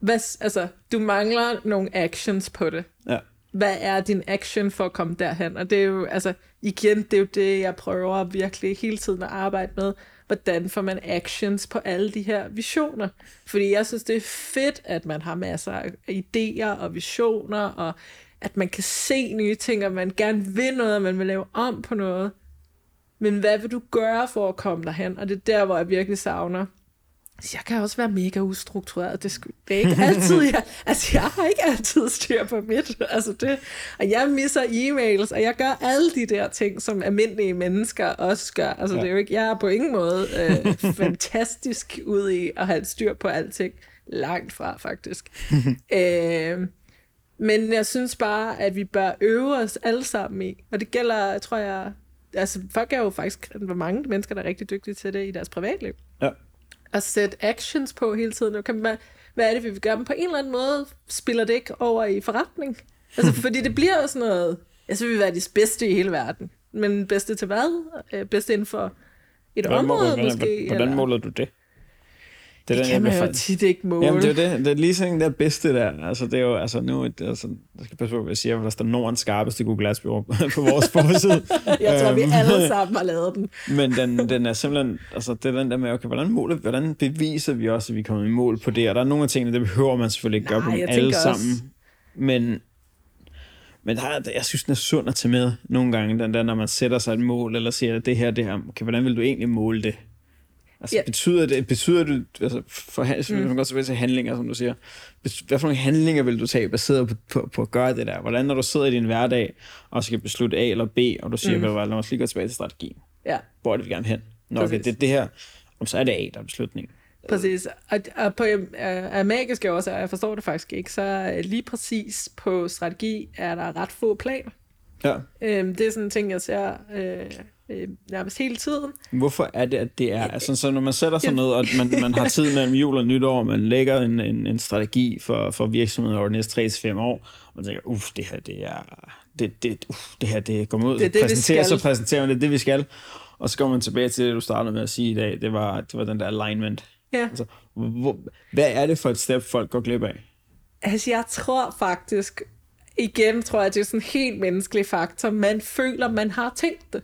Hvad, altså, du mangler nogle actions på det. Ja. Hvad er din action for at komme derhen? Og det er jo, altså, igen, det er jo det, jeg prøver virkelig hele tiden at arbejde med hvordan får man actions på alle de her visioner. Fordi jeg synes, det er fedt, at man har masser af idéer og visioner, og at man kan se nye ting, og man gerne vil noget, og man vil lave om på noget. Men hvad vil du gøre for at komme derhen? Og det er der, hvor jeg virkelig savner jeg kan også være mega ustruktureret. Det, det er ikke altid, jeg, altså jeg har ikke altid styr på mit. Altså det, og jeg misser e-mails, og jeg gør alle de der ting, som almindelige mennesker også gør. Altså ja. det er jo ikke, jeg er på ingen måde øh, fantastisk ud i at have styr på alting. Langt fra, faktisk. [laughs] øh, men jeg synes bare, at vi bør øve os alle sammen i, og det gælder, tror jeg, altså folk er jo faktisk, hvor mange mennesker, der er rigtig dygtige til det i deres privatliv. Ja at sætte actions på hele tiden. Nu kan man, hvad er det, vi vil gøre? Men på en eller anden måde spiller det ikke over i forretning. Altså, [laughs] fordi det bliver jo sådan noget, jeg synes, vi vil være de bedste i hele verden. Men bedste til hvad? Øh, bedste inden for et hvordan område, måler, måske? Hvordan måler du det? Det, det den, kan man jo tit ikke måle. Jamen, det er det. Det er lige sådan der bedste der. Altså, det er jo, altså nu, det, altså, jeg skal passe på, hvad jeg siger, for der står Nordens skarpeste Google Ads på [laughs] vores forside. [laughs] jeg tror, vi øhm. alle [laughs] sammen har lavet den. Men den, den er simpelthen, altså det er den der med, okay, hvordan, måler, hvordan beviser vi også, at vi kommer i mål på det? Og der er nogle af tingene, det behøver man selvfølgelig ikke gøre på alle sammen. Også. Men, men der er, jeg synes, den er sund at tage med nogle gange, den der, når man sætter sig et mål, eller siger, at det her, det her, okay, hvordan vil du egentlig måle det? Altså, ja. betyder det, betyder det, altså, for, mm. man kan også til handlinger, som du siger, hvad for nogle handlinger vil du tage baseret på, på, på at gøre det der? Hvordan, når du sidder i din hverdag, og skal beslutte A eller B, og du siger, mm. lad os lige gå tilbage til strategien. Ja. Hvor er det, vi gerne hen? Nå, okay, det, det her, og så er det A, der er beslutningen. Præcis. Og, og på uh, er magisk også, og jeg forstår det faktisk ikke, så lige præcis på strategi er der ret få planer. Ja. Øhm, det er sådan en ting, jeg ser øh, øh, nærmest hele tiden. Hvorfor er det, at det er? Altså, så når man sætter sig ned, og man, man har [laughs] tid mellem jul og nytår, man lægger en, en, en strategi for, for virksomheden over de næste 3-5 år, og man tænker, uff, det her, det er... Det, det, uff, det her, det kommer ud. Det er det, præsenterer, så præsenterer man det, det vi skal. Og så går man tilbage til det, du startede med at sige i dag. Det var, det var den der alignment. Ja. Altså, hvor, hvad er det for et step, folk går glip af? Altså, jeg tror faktisk, igen tror jeg, det er sådan en helt menneskelig faktor. Man føler, man har tænkt det.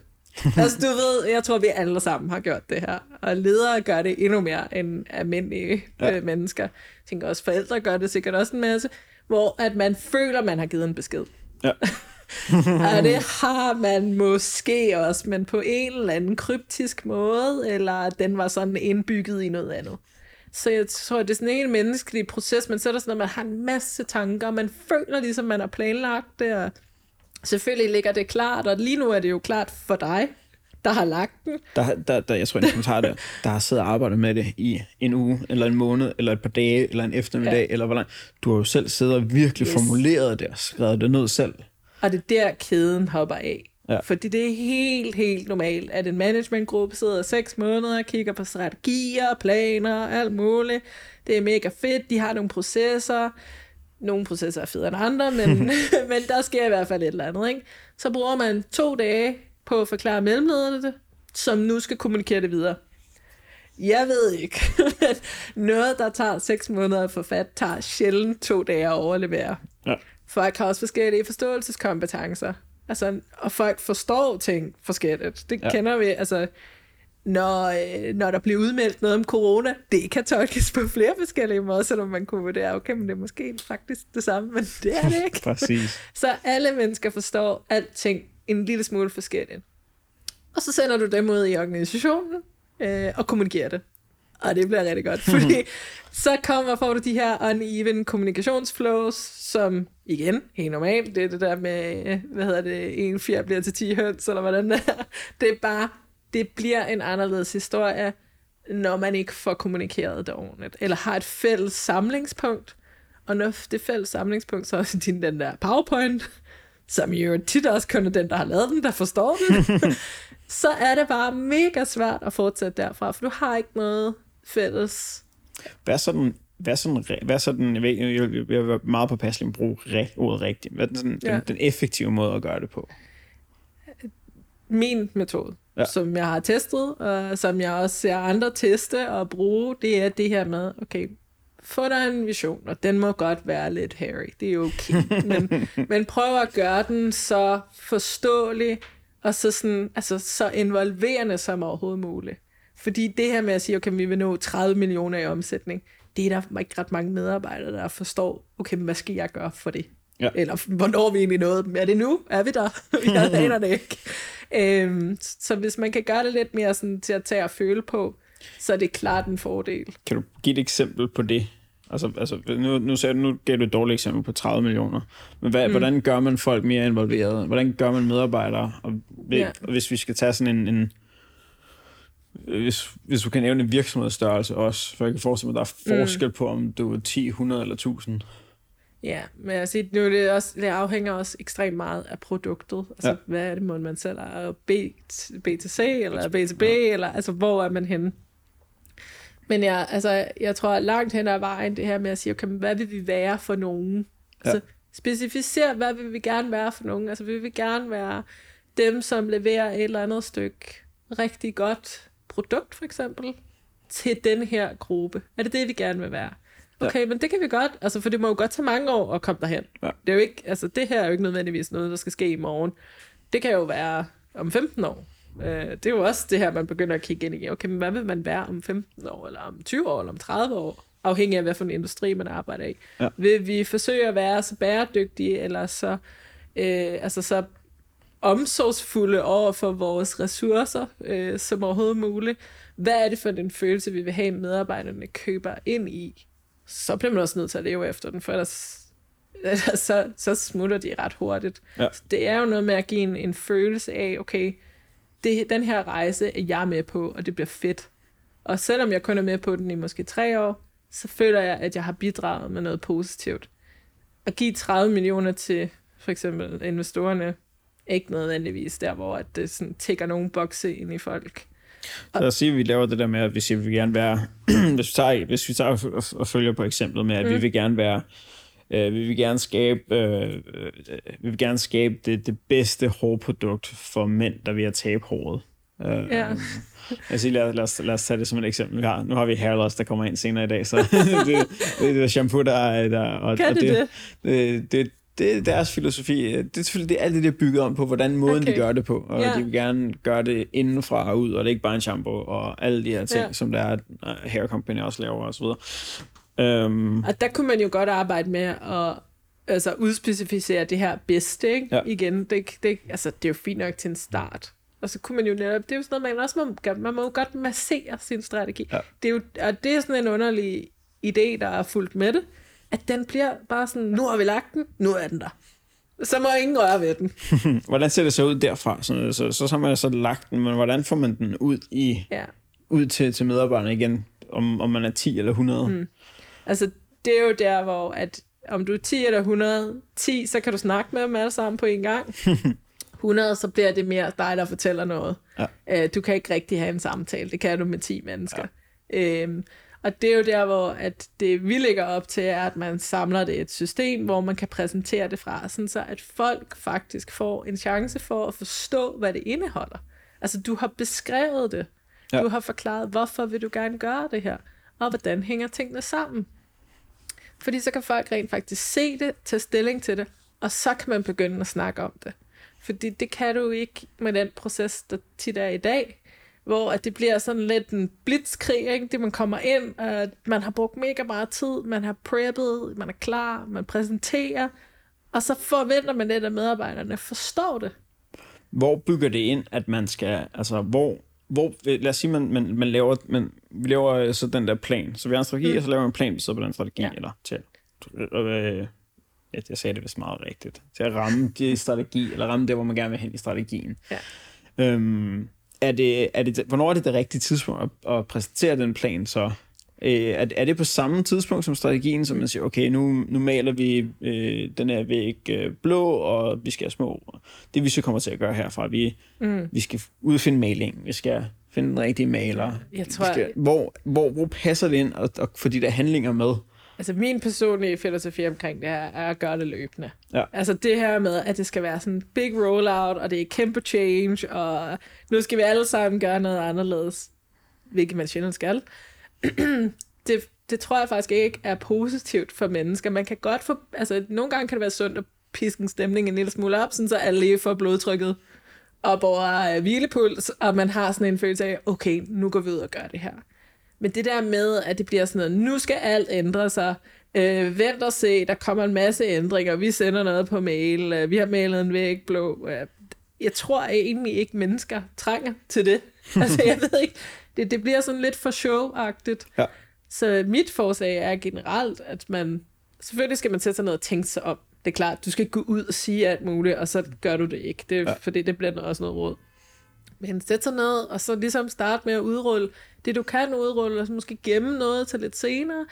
Altså du ved, jeg tror vi alle sammen har gjort det her, og ledere gør det endnu mere end almindelige ja. øh, mennesker. Jeg tænker også, forældre gør det sikkert også en masse, hvor at man føler, man har givet en besked. Ja. [laughs] og det har man måske også, men på en eller anden kryptisk måde, eller den var sådan indbygget i noget andet. Så jeg tror, det er sådan en menneskelig proces, man sætter sådan, at man har en masse tanker, man føler ligesom, man har planlagt det, og Selvfølgelig ligger det klart, og lige nu er det jo klart for dig, der har lagt den. Der, der, der jeg tror, en kommentar der, der har siddet og arbejdet med det i en uge, eller en måned, eller et par dage, eller en eftermiddag, ja. eller hvordan. Du har jo selv siddet og virkelig yes. formuleret det og skrevet det ned selv. Og det er der, kæden hopper af. Ja. Fordi det er helt, helt normalt, at en managementgruppe sidder seks måneder og kigger på strategier, planer, alt muligt. Det er mega fedt, de har nogle processer, nogle processer er federe end andre, men, [laughs] [laughs] men der sker i hvert fald et eller andet. Ikke? Så bruger man to dage på at forklare mellemlederne det, som nu skal kommunikere det videre. Jeg ved ikke, [laughs] men noget, der tager seks måneder at få fat, tager sjældent to dage at overlevere. Ja. Folk har også forskellige forståelseskompetencer. Altså, og folk forstår ting forskelligt. Det ja. kender vi. Altså, når, øh, når der bliver udmeldt noget om corona. Det kan tolkes på flere forskellige måder, selvom man kunne vurdere, okay, men det er måske faktisk det samme, men det er det ikke. [laughs] Præcis. Så alle mennesker forstår alting en lille smule forskelligt. Og så sender du dem ud i organisationen øh, og kommunikerer det. Og det bliver rigtig godt, [laughs] fordi så kommer får du de her uneven kommunikationsflows, som igen, helt normalt, det er det der med, hvad hedder det, en fjer bliver til 10 høns, eller hvordan det er. Det er bare det bliver en anderledes historie, når man ikke får kommunikeret det ordentligt, eller har et fælles samlingspunkt, og når det fælles samlingspunkt, så er din den der PowerPoint, som jo tit også kun er den, der har lavet den, der forstår den, [laughs] så er det bare mega svært at fortsætte derfra, for du har ikke noget fælles. Hvad er sådan, hvad sådan, hvad sådan jeg, ved, jeg, vil være meget på med at bruge re, ordet rigtigt. Hvad er den, sådan, ja. den, den effektive måde at gøre det på? Min metode ja. som jeg har testet, og som jeg også ser andre teste og bruge, det er det her med, okay, få dig en vision, og den må godt være lidt hairy, det er okay, [laughs] men, men prøv at gøre den så forståelig, og så, sådan, altså, så involverende som overhovedet muligt. Fordi det her med at sige, okay, vi vil nå 30 millioner i omsætning, det er der ikke ret mange medarbejdere, der forstår, okay, hvad skal jeg gøre for det? Ja. Eller hvornår vi egentlig nået? Er det nu? Er vi der? [laughs] jeg [laughs] aner det ikke. Øhm, så hvis man kan gøre det lidt mere sådan, til at tage og føle på. så er det klart en fordel. Kan du give et eksempel på det? Altså, altså nu, nu, sagde, nu gav du et dårligt eksempel på 30 millioner. Men hvad, mm. hvordan gør man folk mere involveret? Hvordan gør man medarbejdere? Og, ja. hvis vi skal tage sådan en, en hvis, hvis du kan nævne en virksomhedsstørrelse også, for jeg kan forestille mig, at der er mm. forskel på, om du er 10, 100 eller 1000. Ja, men jeg siger, nu det, også, det afhænger også ekstremt meget af produktet. Altså, ja. hvad er det, må man selv er B, B til C, eller B til B, ja. eller altså, hvor er man henne? Men jeg, altså, jeg tror langt hen ad vejen, det her med at sige, okay, hvad vil vi være for nogen? Ja. Altså, specificere, hvad vil vi gerne være for nogen? Altså, vil vi gerne være dem, som leverer et eller andet stykke rigtig godt produkt, for eksempel, til den her gruppe? Er det det, vi gerne vil være? Okay, ja. men det kan vi godt, altså, for det må jo godt tage mange år at komme derhen. Ja. Det, er jo ikke, altså, det her er jo ikke nødvendigvis noget, der skal ske i morgen. Det kan jo være om 15 år. Øh, det er jo også det her, man begynder at kigge ind i. Okay, men hvad vil man være om 15 år, eller om 20 år, eller om 30 år? Afhængig af, hvad for en industri man arbejder i. Ja. Vil vi forsøge at være så bæredygtige, eller så, øh, altså så omsorgsfulde over for vores ressourcer øh, som overhovedet muligt? Hvad er det for en følelse, vi vil have, medarbejderne køber ind i? Så bliver man også nødt til at leve efter den, for [laughs] ellers så, så smutter de ret hurtigt. Ja. det er jo noget med at give en, en følelse af, okay, det, den her rejse er jeg med på, og det bliver fedt. Og selvom jeg kun er med på den i måske tre år, så føler jeg, at jeg har bidraget med noget positivt. At give 30 millioner til for eksempel investorerne, er ikke nødvendigvis der, hvor at det sådan tigger nogle bokse ind i folk. Så lad os sige, at vi laver det der med, at at vi vil gerne være, [clears throat] hvis vi tager, hvis vi tager og, og følger på eksemplet med, at mm. vi vil gerne være Øh, vi vil gerne skabe, øh, øh, vi vil gerne skabe det, det bedste hårprodukt for mænd, der vil have tabe håret. Øh, ja. [laughs] Altså, lad, lad, os, lad os tage det som et eksempel. Har, nu har vi hairloss, der kommer ind senere i dag, så [laughs] [laughs] det, det, det er shampoo, der er der. Og, kan og det, det? Det, det, det er deres filosofi. Det er selvfølgelig det er alt det, der er bygget om på, hvordan måden okay. de gør det på. Og ja. de vil gerne gøre det indenfra og ud, og det er ikke bare en shampoo og alle de her ting, ja. som der er Hair Company også laver og så videre. Um, og der kunne man jo godt arbejde med at altså, udspecificere det her bedste, ikke? Ja. Igen, det, det, altså, det er jo fint nok til en start. Og så kunne man jo netop, det er jo sådan noget, man også må, man må jo godt massere sin strategi. Ja. Det er jo, og det er sådan en underlig idé, der er fuldt med det, at den bliver bare sådan, nu har vi lagt den, nu er den der. Så må ingen røre ved den. [laughs] hvordan ser det så ud derfra? Så, så, så, så har man så lagt den, men hvordan får man den ud i ja. ud til, til medarbejderne igen, om, om man er 10 eller 100? Mm. Altså, det er jo der, hvor at om du er 10 eller 110, så kan du snakke med dem alle sammen på en gang. [laughs] 100, så bliver det mere dig, der fortæller noget. Ja. Øh, du kan ikke rigtig have en samtale. Det kan du med 10 mennesker. Ja. Øhm, og det er jo der, hvor at det vi lægger op til, er, at man samler det i et system, hvor man kan præsentere det fra, sådan så at folk faktisk får en chance for at forstå, hvad det indeholder. Altså, du har beskrevet det. Ja. Du har forklaret, hvorfor vil du gerne gøre det her, og hvordan hænger tingene sammen. Fordi så kan folk rent faktisk se det, tage stilling til det, og så kan man begynde at snakke om det. Fordi det kan du ikke med den proces, der tit er i dag, hvor at det bliver sådan lidt en blitzkrig, ikke? det man kommer ind, og man har brugt mega meget tid, man har preppet, man er klar, man præsenterer, og så forventer man lidt, at medarbejderne forstår det. Hvor bygger det ind, at man skal, altså hvor hvor, lad os sige, man, man, man laver, man, vi laver øh, så den der plan. Så vi har en strategi, mm. og så laver vi en plan så på den strategi, ja. eller til, øh, jeg sagde det vist meget rigtigt, til at ramme de strategi, eller ramme det, hvor man gerne vil hen i strategien. Ja. Øhm, er det, er det, hvornår er det det rigtige tidspunkt at, at præsentere den plan så? Øh, er, er det på samme tidspunkt som strategien, som man siger, okay, nu, nu maler vi øh, den her væg øh, blå, og vi skal have små. Det vi så kommer til at gøre herfra, vi, mm. vi skal udfinde maling, vi skal finde den rigtige maler. Jeg tror, skal, hvor, hvor, hvor passer det ind at, at få de der handlinger med? Altså min personlige filosofi omkring det her er at gøre det løbende. Ja. Altså det her med, at det skal være sådan en big rollout, og det er kæmpe change, og nu skal vi alle sammen gøre noget anderledes, hvilket man sjældent skal. [clears throat] det, det tror jeg faktisk ikke er positivt for mennesker. Man kan godt få, altså nogle gange kan det være sundt at piske en stemning en lille smule op, sådan så alle lige får blodtrykket op over uh, hvilepuls, og man har sådan en følelse af, okay, nu går vi ud og gør det her. Men det der med, at det bliver sådan noget, nu skal alt ændre sig, øh, vent og se, der kommer en masse ændringer, vi sender noget på mail, øh, vi har malet en væg blå. Øh, jeg tror egentlig ikke, mennesker trænger til det. [laughs] altså, jeg ved ikke, det, det bliver sådan lidt for show-agtigt. Ja. Så mit forslag er generelt, at man, selvfølgelig skal man sætte sig ned og tænke sig om. Det er klart, du skal ikke gå ud og sige alt muligt, og så gør du det ikke, det, ja. fordi det bliver også noget råd. Men sæt sig ned, og så ligesom starte med at udrulle det, du kan udrulle, og så måske gemme noget til lidt senere,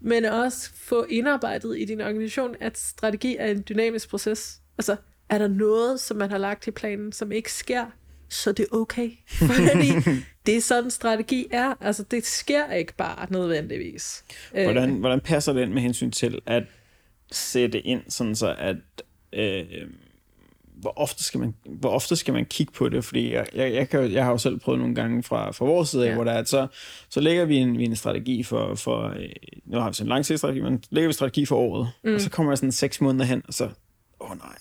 men også få indarbejdet i din organisation, at strategi er en dynamisk proces. Altså, er der noget, som man har lagt i planen, som ikke sker, så det er okay. [laughs] Fordi det er sådan, strategi er. Altså, det sker ikke bare nødvendigvis. Hvordan, øh. hvordan passer det ind med hensyn til at sætte ind, sådan så at... Øh, hvor ofte skal man, hvor ofte skal man kigge på det? Fordi jeg, jeg, jeg, kan, jeg har jo selv prøvet nogle gange fra, fra vores side af, ja. hvor der er, at så, så lægger vi en, vi en strategi for, for, øh, nu har vi sådan en langtidsstrategi, men lægger vi strategi for året, mm. og så kommer jeg sådan seks måneder hen, og så, åh oh, nej,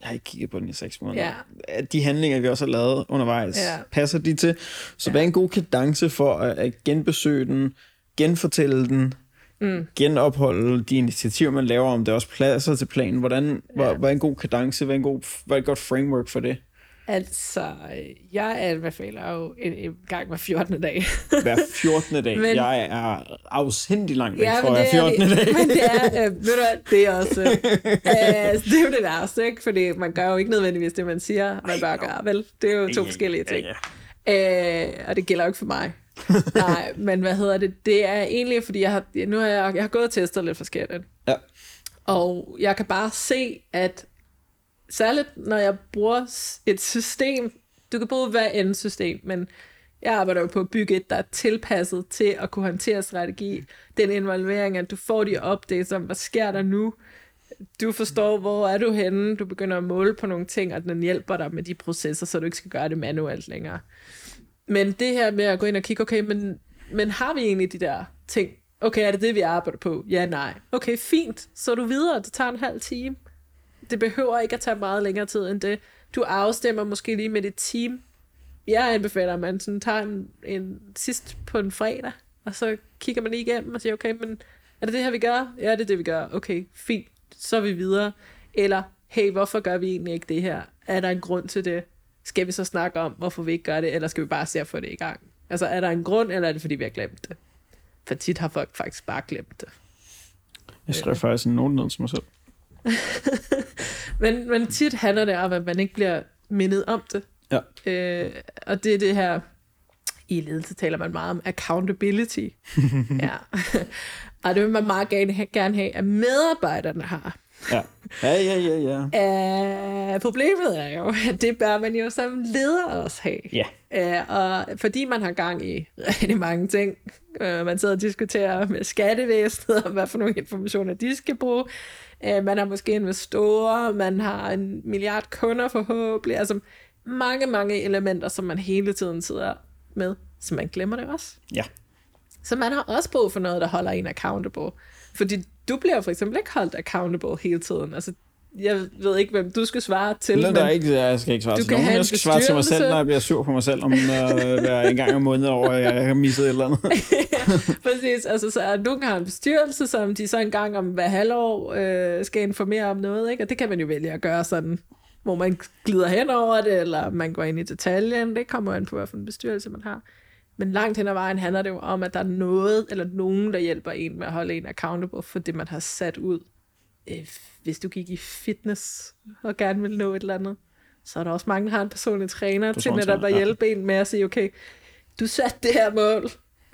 jeg har ikke kigget på den i seks måneder. Ja. De handlinger, vi også har lavet undervejs, ja. passer de til? Så ja. hvad er en god kadence for at, at genbesøge den, genfortælle den, mm. genopholde de initiativer, man laver, om det også pladser til planen? Hvordan, ja. hvad, hvad er en god kadence? Hvad er, en god, hvad er et godt framework for det? Altså, jeg anbefaler jo en, en gang hver 14. dag. hver [laughs] 14. dag? men, jeg er afsindig langt væk ja, fra hver 14. Det, dag. men det er, øh, ved du hvad, det er også, [laughs] øh, det er jo det værste, ikke? Fordi man gør jo ikke nødvendigvis det, man siger, man bør gøre, vel? Det er jo to forskellige ting. Ja, ja. Øh, og det gælder jo ikke for mig. [laughs] Nej, men hvad hedder det? Det er egentlig, fordi jeg har, nu har jeg, jeg har gået og testet lidt forskelligt. Ja. Og jeg kan bare se, at særligt når jeg bruger et system, du kan bruge hver andet system, men jeg arbejder jo på at bygge et, der er tilpasset til at kunne håndtere strategi. Den involvering, at du får de updates om, hvad sker der nu? Du forstår, hvor er du henne? Du begynder at måle på nogle ting, og den hjælper dig med de processer, så du ikke skal gøre det manuelt længere. Men det her med at gå ind og kigge, okay, men, men har vi egentlig de der ting? Okay, er det det, vi arbejder på? Ja, nej. Okay, fint. Så er du videre. Det tager en halv time. Det behøver ikke at tage meget længere tid end det. Du afstemmer måske lige med dit team. Jeg anbefaler, at man sådan tager en, en sidst på en fredag, og så kigger man lige igennem og siger, okay, men er det det her, vi gør? Ja, det er det, vi gør. Okay, fint. Så er vi videre. Eller, hey, hvorfor gør vi egentlig ikke det her? Er der en grund til det? Skal vi så snakke om, hvorfor vi ikke gør det, eller skal vi bare se at få det i gang? Altså, er der en grund, eller er det, fordi vi har glemt det? For tit har folk faktisk bare glemt det. Jeg skrev faktisk en note ned til mig selv. [laughs] men, men tit handler det om, at man ikke bliver mindet om det. Ja. Øh, og det er det her, i ledelse taler man meget om accountability. [laughs] ja. [laughs] og det vil man meget gerne, gerne have, at medarbejderne har. Ja, ja, ja, ja. ja. Uh, [laughs] problemet er jo, at det bør man jo som leder også have. Ja. Uh, og fordi man har gang i rigtig mange ting, uh, man sidder og diskuterer med skattevæsenet, om hvad for nogle informationer de skal bruge, uh, man har måske investorer, man har en milliard kunder forhåbentlig, altså mange, mange elementer, som man hele tiden sidder med, så man glemmer det også. Ja. Så man har også brug for noget, der holder en accountable. Fordi du bliver for eksempel ikke holdt accountable hele tiden. Altså, jeg ved ikke, hvem du skal svare til. Nej, der er ikke, jeg skal ikke svare til nogen. Jeg skal svare til mig selv, når jeg bliver sur på mig selv, om uh, hver en gang om måneden over, at jeg har misset et eller andet. [laughs] Præcis. Altså, så er nogen har en bestyrelse, som de så en gang om hver halvår øh, skal informere om noget, ikke? og det kan man jo vælge at gøre sådan, hvor man glider hen over det, eller man går ind i detaljen. Det kommer an på, hvilken bestyrelse man har. Men langt hen ad vejen handler det jo om, at der er noget eller nogen, der hjælper en med at holde en accountable for det, man har sat ud. Øh, hvis du gik i fitness og gerne vil nå et eller andet, så er der også mange, der har en personlig træner til netop at hjælpe en med at sige, okay, du satte det her mål,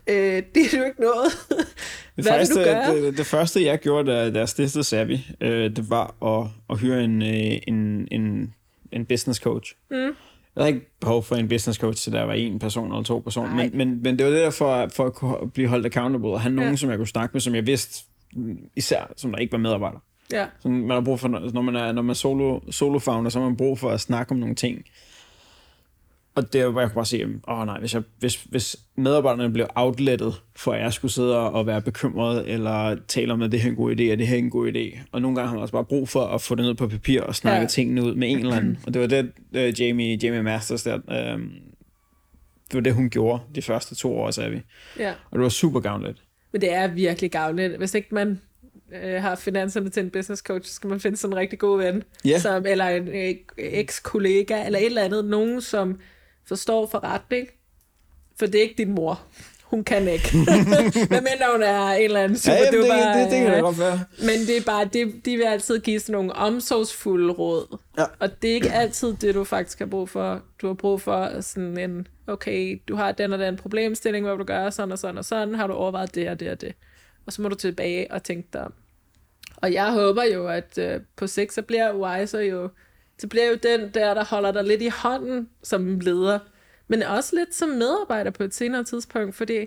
øh, [laughs] det er jo ikke noget. [laughs] Hvad det, første? Det, det første, jeg gjorde, da, da jeg stiftede Savvy, øh, det var at, at hyre en, øh, en, en, en business coach. Mm jeg havde ikke behov for en business coach, så der var en person eller to personer, men, men, men det var det der for, for at kunne blive holdt accountable, og have nogen, ja. som jeg kunne snakke med, som jeg vidste, især som der ikke var medarbejder. Ja. Så man har brug for, når man er, når man er solo, solo founder, så har man brug for at snakke om nogle ting, og det hvor jeg kunne bare sige, åh oh, nej, hvis, jeg, hvis, hvis medarbejderne blev outlettet, for at jeg skulle sidde og være bekymret, eller tale om, at det her er en god idé, og det her er en god idé. Og nogle gange har man også bare brug for at få det ned på papir og snakke ja. tingene ud med en eller anden. Og det var det, uh, Jamie, Jamie Masters der, uh, det var det, hun gjorde de første to år, sagde vi. Ja. Og det var super gavnligt. Men det er virkelig gavnligt. Hvis ikke man øh, har finanserne til en business coach, så skal man finde sådan en rigtig god ven, yeah. som, eller en eks-kollega, eller et eller andet, nogen, som forstår forretning, For det er ikke din mor. Hun kan ikke. [laughs] Men mindre hun er en eller anden super Ja, jamen, det, duper, det, det, det kan da godt være. Men det er bare, det, de vil altid give sådan nogle omsorgsfulde råd. Ja. Og det er ikke altid det, du faktisk har brug for. Du har brug for sådan en, okay, du har den og den problemstilling, hvor du gør sådan og sådan og sådan, har du overvejet det og det og det. Og så må du tilbage og tænke dig om. Og jeg håber jo, at øh, på sigt, så bliver Wiser jo, så bliver jo den der, der holder dig lidt i hånden som leder, men også lidt som medarbejder på et senere tidspunkt, fordi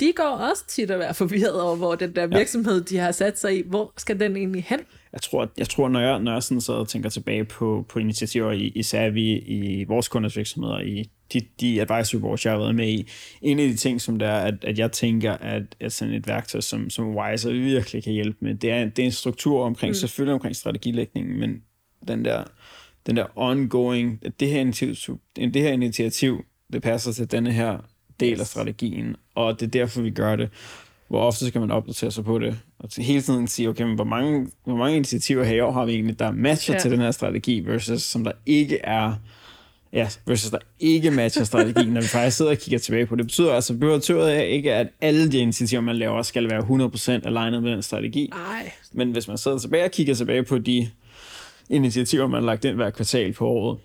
de går også tit at være forvirret over, hvor den der virksomhed, de har sat sig i, hvor skal den egentlig hen? Jeg tror, jeg tror når, jeg, når jeg sådan og tænker tilbage på, på initiativer, i, især vi i vores kunders virksomheder, i de, de advisory boards, jeg har været med i, en af de ting, som der er, at, at jeg tænker, at, at sådan et værktøj som, som Wiser virkelig kan hjælpe med, det er, det er en struktur omkring, mm. selvfølgelig omkring strategilægningen, men den der, den der ongoing, at det her initiativ, det her initiativ, det passer til denne her del af strategien, og det er derfor, vi gør det. Hvor ofte skal man opdatere sig på det, og hele tiden sige, okay, men hvor mange, hvor mange initiativer her i år har vi egentlig, der matcher ja. Til den her strategi, versus som der ikke er, ja, versus der ikke matcher strategien, når vi faktisk sidder og kigger tilbage på det. Betyder altså, betyder ikke, at alle de initiativer, man laver, skal være 100% alignet med den strategi. Nej, Men hvis man sidder tilbage og kigger tilbage på de initiativer, man har lagt ind hver kvartal på året,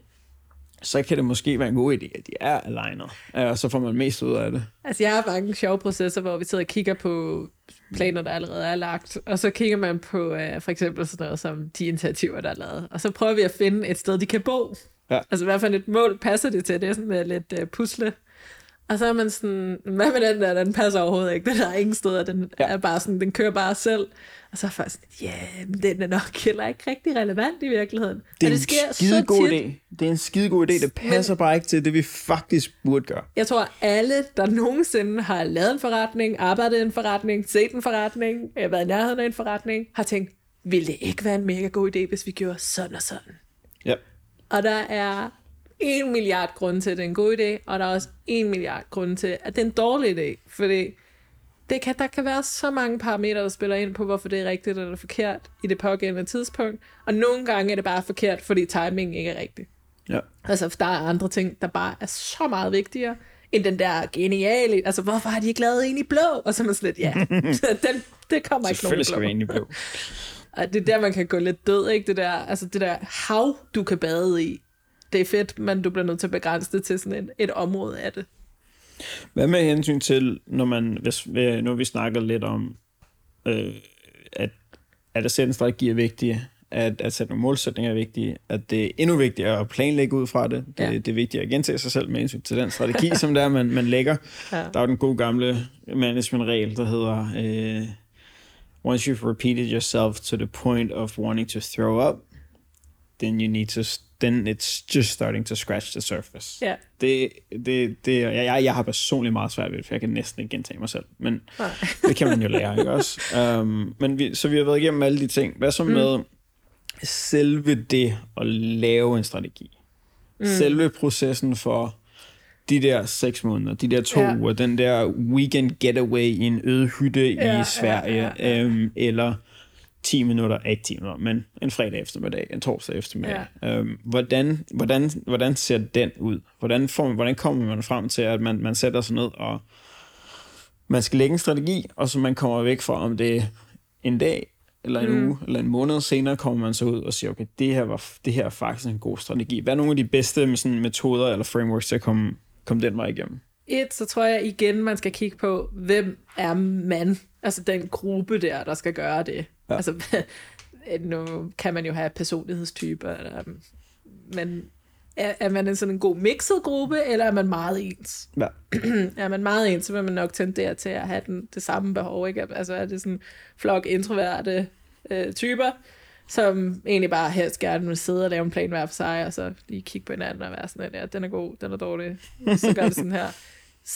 så kan det måske være en god idé, at de er alignet, og så får man mest ud af det. Altså, jeg har mange sjove processer, hvor vi sidder og kigger på planer, der allerede er lagt, og så kigger man på uh, for eksempel sådan noget som de initiativer, der er lavet, og så prøver vi at finde et sted, de kan bo. Ja. Altså, hvad for et mål passer det til? Det er sådan med lidt uh, pusle. Og så er man sådan, hvad med den der, den passer overhovedet ikke, den er ingen steder, den Ja. er bare sådan, den kører bare selv. Og så er faktisk sådan, ja, men den er nok heller ikke rigtig relevant i virkeligheden. Det er og en skide god idé. Det er en skide god idé. Det passer bare ikke til det, vi faktisk burde gøre. Jeg tror, alle, der nogensinde har lavet en forretning, arbejdet i en forretning, set en forretning, øh, været i nærheden af en forretning, har tænkt, ville det ikke være en mega god idé, hvis vi gjorde sådan og sådan? Ja. Og der er en milliard grunde til, at det er en god idé, og der er også en milliard grunde til, at det er en dårlig idé. Fordi det kan, der kan være så mange parametre, der spiller ind på, hvorfor det er rigtigt eller forkert i det pågældende tidspunkt. Og nogle gange er det bare forkert, fordi timingen ikke er rigtig. Ja. Altså, der er andre ting, der bare er så meget vigtigere, end den der geniale, altså, hvorfor har de ikke lavet en i blå? Og så er man sådan lidt, ja, [laughs] den, det kommer ikke nogen Selvfølgelig skal blå. egentlig blå. Og det er der, man kan gå lidt død, ikke? Det der, altså det der hav, du kan bade i. Det er fedt, men du bliver nødt til at begrænse det til sådan et, et område af det. Hvad med hensyn til, når man, hvis, øh, nu vi snakket lidt om, øh, at, at at sætte en strategi er vigtigt, at, at sætte nogle målsætninger er vigtige, at det er endnu vigtigere at planlægge ud fra det. Det, Ja. det er vigtigt at gentage sig selv med hensyn til den strategi, [laughs] som der man, man lægger. Ja. Der er jo den gode gamle management-regel, der hedder, øh, once you've repeated yourself to the point of wanting to throw up, then you need to, then it's just starting to scratch the surface. Ja. Det, det, det, jeg, jeg, jeg har personligt meget svært ved det, for jeg kan næsten ikke gentage mig selv. Men Nej. [laughs] det kan man jo lære, ikke også? Um, men vi, så vi har været igennem alle de ting. Hvad så med selve det at lave en strategi? Mm. Selve processen for de der seks måneder, de der to Ja. uger, den der weekend getaway i en øde hytte Ja, i ja, Sverige, ja, Øhm, eller 10 minutter, ikke 10 minutter, men en fredag eftermiddag, en torsdag eftermiddag. Ja. Øhm, hvordan, hvordan, hvordan ser den ud? Hvordan, får man, hvordan kommer man frem til, at man, man sætter sig ned og man skal lægge en strategi, og så man kommer væk fra, om det er en dag, eller en mm. uge, eller en måned senere, kommer man så ud og siger, okay, det her, var, det her er faktisk en god strategi. Hvad er nogle af de bedste med sådan, metoder eller frameworks til at komme, komme den vej igennem? Et, så tror jeg igen, man skal kigge på, hvem er man? Altså den gruppe der, der skal gøre det. Ja. Altså, [laughs] nu kan man jo have personlighedstyper, eller, men er, er man en sådan en god mixet gruppe, eller er man meget ens? Ja. [clears throat] er man meget ens, så vil man nok tendere til at have den, det samme behov, ikke? Altså er det sådan flok introverte øh, typer, som egentlig bare helst gerne vil sidde og lave en plan hver for sig, og så lige kigge på hinanden og være sådan, ja, den er god, den er dårlig, så gør det sådan her. [laughs]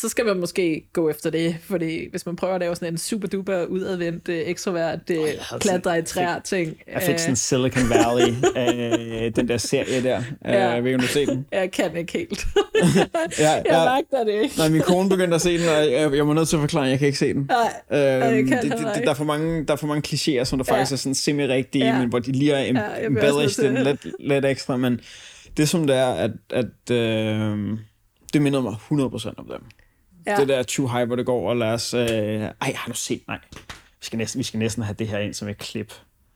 Så skal man måske gå efter det, fordi hvis man prøver at lave sådan en super duper udadvendt, øh, ekstrovert, øh, havde klatre i træer ting. Jeg fik sådan Silicon Valley, øh, den der serie der. [laughs] Ja. Ja. Øh, jeg om du set den. jeg kan ikke helt. [laughs] Ja, jeg ja. magter det ikke. Nej, min kone begyndte at se den, og jeg, jeg må nødt til at forklare, at jeg kan ikke se den. Nej, Øhm, det kan det, jeg det, der, er for mange, der er for mange klichéer, som der Ja. faktisk er sådan semi-rigtige, Ja. men hvor de lige er em- Ja, jeg embellished nødt lidt, lidt ekstra. Men det som det er, at, at øh, det minder mig 100% om dem. Ja. Det der too high, hvor det går, og lad os... Øh, ej, har du set? Nej. Vi skal, næsten, vi skal næsten have det her ind som et klip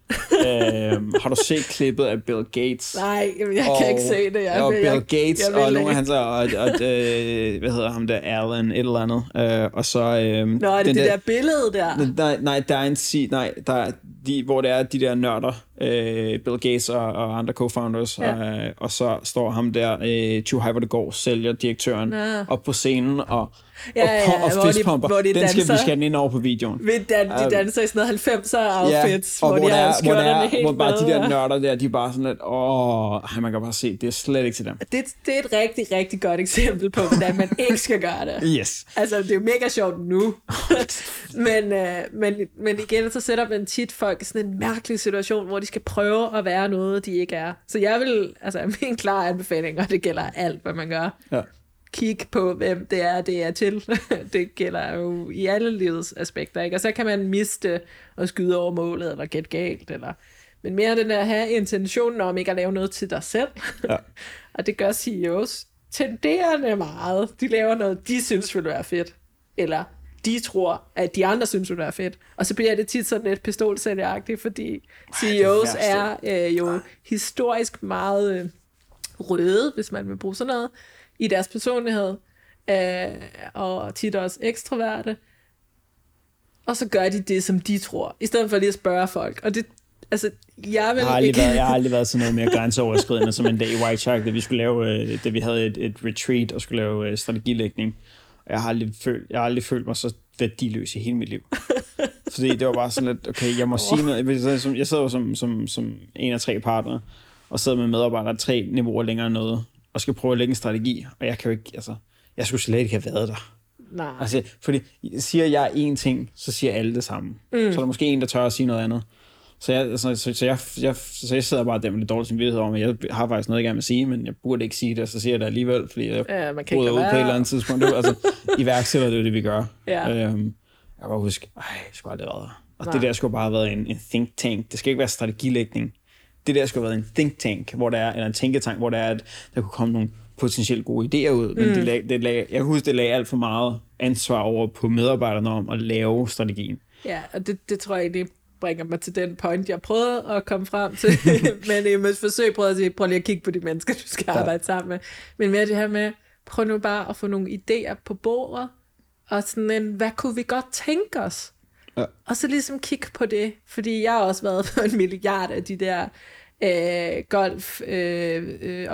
[laughs] øhm, har du set klippet af Bill Gates? Nej, jeg og, kan ikke se det. Jeg og Bill jeg, Gates, jeg, jeg og nogle af hans, og, og, og øh, hvad hedder ham der, Alan, et eller andet. Øh, og så... Øh, Nå, er det det der, der billede der? Nej, nej, der er en si, nej, der, de, hvor det er de der nørder, øh, Bill Gates og, og andre co-founders, ja. øh, og så står ham der, øh, Too High, hvor det går, sælger direktøren ja. op på scenen, og Ja, ja, ja, og, og fistpumper. Hvor de den danser, skal vi skal ind over på videoen. Ved dan, de danser i sådan noget 90'er outfits, ja, hvor, hvor, de har hvor, er, helt hvor bare med, de der nørder der, de er bare sådan lidt, åh, man kan bare se, det er slet ikke til dem. Det, det er et rigtig, rigtig godt eksempel på, hvordan man [laughs] ikke skal gøre det. Yes. Altså, det er jo mega sjovt nu. [laughs] men, øh, men, men igen, så sætter man tit folk i sådan en mærkelig situation, hvor de skal prøve at være noget, de ikke er. Så jeg vil, altså min klare anbefaling, og det gælder alt, hvad man gør. Ja kigge på, hvem det er, det er til. [laughs] det gælder jo i alle livets aspekter, ikke? Og så kan man miste og skyde over målet, eller gætte galt, eller... Men mere den der at have intentionen om ikke at lave noget til dig selv. Ja. [laughs] og det gør CEOs tenderende meget. De laver noget, de synes vil være fedt. Eller de tror, at de andre synes, det er fedt. Og så bliver det tit sådan lidt pistolsælgeragtigt, fordi CEOs er, er øh, jo historisk meget øh, røde, hvis man vil bruge sådan noget i deres personlighed, øh, og tit også ekstroverte, og så gør de det, som de tror, i stedet for lige at spørge folk. Og det, altså, jeg, vil jeg, har aldrig ikke... været, jeg har aldrig været sådan noget mere [laughs] grænseoverskridende som en dag i White Shark, da vi skulle lave, øh, da vi havde et, et retreat og skulle lave øh, strategilægning. Og jeg har aldrig følt, jeg har aldrig følt mig så værdiløs i hele mit liv. [laughs] Fordi det var bare sådan lidt, okay, jeg må oh. sige noget. Jeg sad jo som, som, som en af tre partnere, og sad med medarbejdere tre niveauer længere noget og skal prøve at lægge en strategi, og jeg kan jo ikke, altså, jeg skulle slet ikke have været der. Nej. Altså, fordi siger jeg én ting, så siger alle det samme. Mm. Så er der måske en, der tør at sige noget andet. Så jeg, altså, så, så, jeg, jeg, så jeg sidder bare der med lidt dårlig samvittighed om, at jeg har faktisk noget, jeg gerne vil sige, men jeg burde ikke sige det, og så siger jeg det alligevel, fordi jeg ja, man kan ud på et eller andet tidspunkt. Det, altså, [laughs] iværksætter det er det, vi gør. Ja. Øhm, jeg kan bare huske, ej, jeg skulle aldrig have været der. Og Nej. det der skulle bare have været en, en think tank. Det skal ikke være strategilægning. Det der skulle have været en think tank, hvor der er, eller en tænketank, hvor der er, at der kunne komme nogle potentielt gode idéer ud, men mm. det lag, det lag, jeg kan huske, det lagde alt for meget ansvar over på medarbejderne om at lave strategien. Ja, og det, det tror jeg det bringer mig til den point, jeg prøvede at komme frem til, [laughs] men i mit forsøg prøvede at sige, prøv lige at kigge på de mennesker, du skal arbejde ja. sammen med. Men mere det her med, prøv nu bare at få nogle idéer på bordet, og sådan en, hvad kunne vi godt tænke os? Ja. Og så ligesom kigge på det, fordi jeg har også været på [laughs] en milliard af de der øh, golf øh, øh,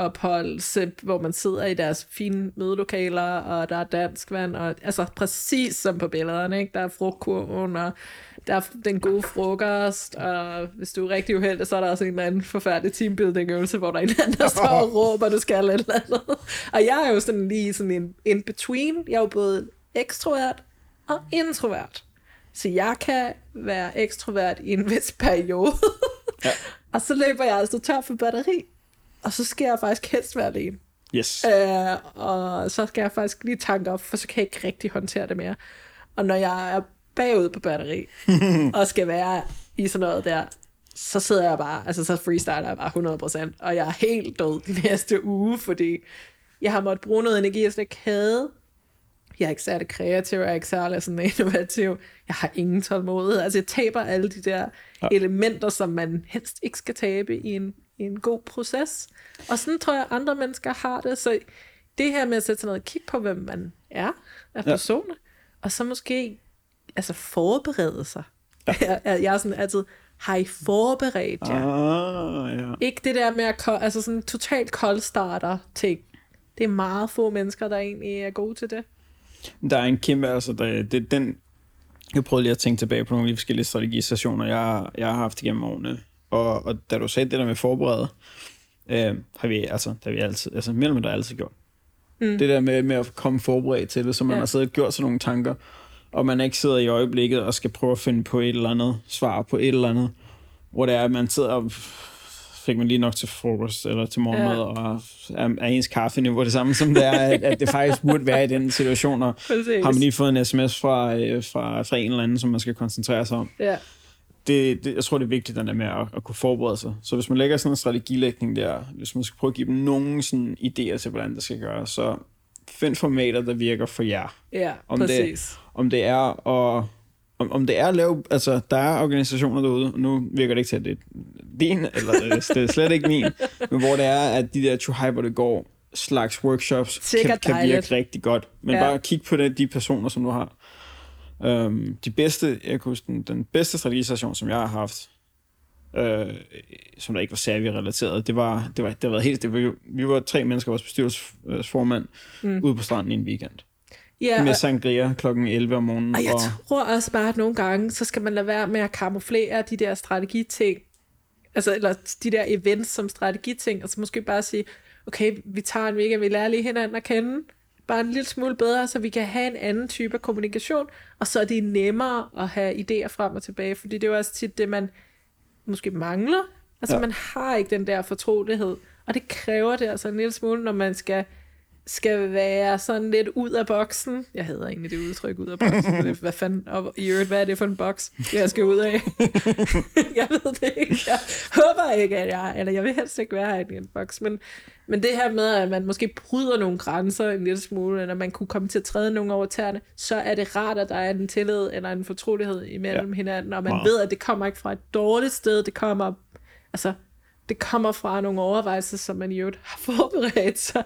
øh, hvor man sidder i deres fine mødelokaler, og der er dansk vand, og altså præcis som på billederne, ikke? der er frugtkurven, og der er den gode frokost, og hvis du er rigtig uheldig, så er der også en eller anden forfærdelig teambuilding-øvelse, hvor der er en anden, der står og råber, du skal et eller andet. Og jeg er jo sådan lige sådan en in-between. Jeg er jo både ekstrovert og introvert. Så jeg kan være ekstrovert i en vis periode. Ja. Og så løber jeg altså tør for batteri. Og så skal jeg faktisk helst være alene. Yes. Øh, og så skal jeg faktisk lige tanke op, for så kan jeg ikke rigtig håndtere det mere. Og når jeg er bagud på batteri, [laughs] og skal være i sådan noget der, så sidder jeg bare, altså så freestyler jeg bare 100%, og jeg er helt død de næste uge, fordi jeg har måttet bruge noget energi, jeg slet ikke havde, jeg er ikke særlig kreativ, jeg er ikke særlig sådan innovativ, jeg har ingen tålmodighed. Altså jeg taber alle de der ja. elementer, som man helst ikke skal tabe i en, i en god proces. Og sådan tror jeg, andre mennesker har det. Så det her med at sætte sig ned og kigge på, hvem man er af personer, ja. og så måske altså forberede sig. Ja. [laughs] Jeg, jeg er sådan altid, har I forberedt jer? Ah, ja. Ikke det der med at, altså sådan totalt koldstarter ting. Det er meget få mennesker, der egentlig er gode til det. Der er en kæmpe, altså der, det, den, jeg prøvede lige at tænke tilbage på nogle af de forskellige strategistationer, jeg, jeg har haft igennem årene. Og, og da du sagde det der med forberede, øh, har vi, altså, det har vi altid, altså mellem der altid gjort. Mm. Det der med, med at komme forberedt til det, så man ja. har siddet og gjort sådan nogle tanker, og man ikke sidder i øjeblikket og skal prøve at finde på et eller andet svar på et eller andet, hvor det er, at man sidder og fik man lige nok til frokost eller til morgenmad, ja. og er, er ens kaffeniveau det samme som det er, at, at det faktisk burde være i den situation, og har man lige fået en sms fra, øh, fra, fra en eller anden, som man skal koncentrere sig om. Ja. Det, det, jeg tror, det er vigtigt, den der med at, at kunne forberede sig. Så hvis man lægger sådan en strategilægning der, hvis man skal prøve at give dem nogle sådan idéer til, hvordan det skal gøres, så find formater, der virker for jer. Ja, om præcis. Det, om det er at om, om det er at lave, altså der er organisationer derude, nu virker det ikke til, at det er din, eller det er slet ikke min, [laughs] men hvor det er, at de der to Hyper, det går slags workshops, kan, kan virke rigtig godt. Men ja. bare kig på det, de personer, som du har. Um, de bedste, jeg kan huske, den, den bedste strategistation, som jeg har haft, øh, som der ikke var særlig relateret, det var, det var, det var helt, det var, vi var tre mennesker, vores bestyrelsesformand, mm. ude på stranden i en weekend. Ja, med sangria klokken 11 om morgenen. Og jeg og... tror også bare, at nogle gange, så skal man lade være med at kamuflere de der strategiting, altså, eller de der events som strategiting, altså måske bare sige, okay, vi tager en weekend, vi lærer lige hinanden at kende, bare en lille smule bedre, så vi kan have en anden type af kommunikation, og så er det nemmere at have idéer frem og tilbage, fordi det er jo også tit det, man måske mangler. Altså, ja. man har ikke den der fortrolighed, og det kræver det altså en lille smule, når man skal skal være sådan lidt ud af boksen. Jeg hedder egentlig det udtryk ud af boksen. Hvad fanden, og i øvrigt, hvad er det for en boks, jeg skal ud af? [laughs] jeg ved det ikke. Jeg håber ikke, at jeg, eller jeg vil helst ikke være her i en boks, men, men det her med, at man måske bryder nogle grænser en lille smule, eller man kunne komme til at træde nogle over tæerne, så er det rart, at der er en tillid eller en fortrolighed imellem ja. hinanden, og man wow. ved, at det kommer ikke fra et dårligt sted, det kommer, altså, det kommer fra nogle overvejelser, som man jo har forberedt sig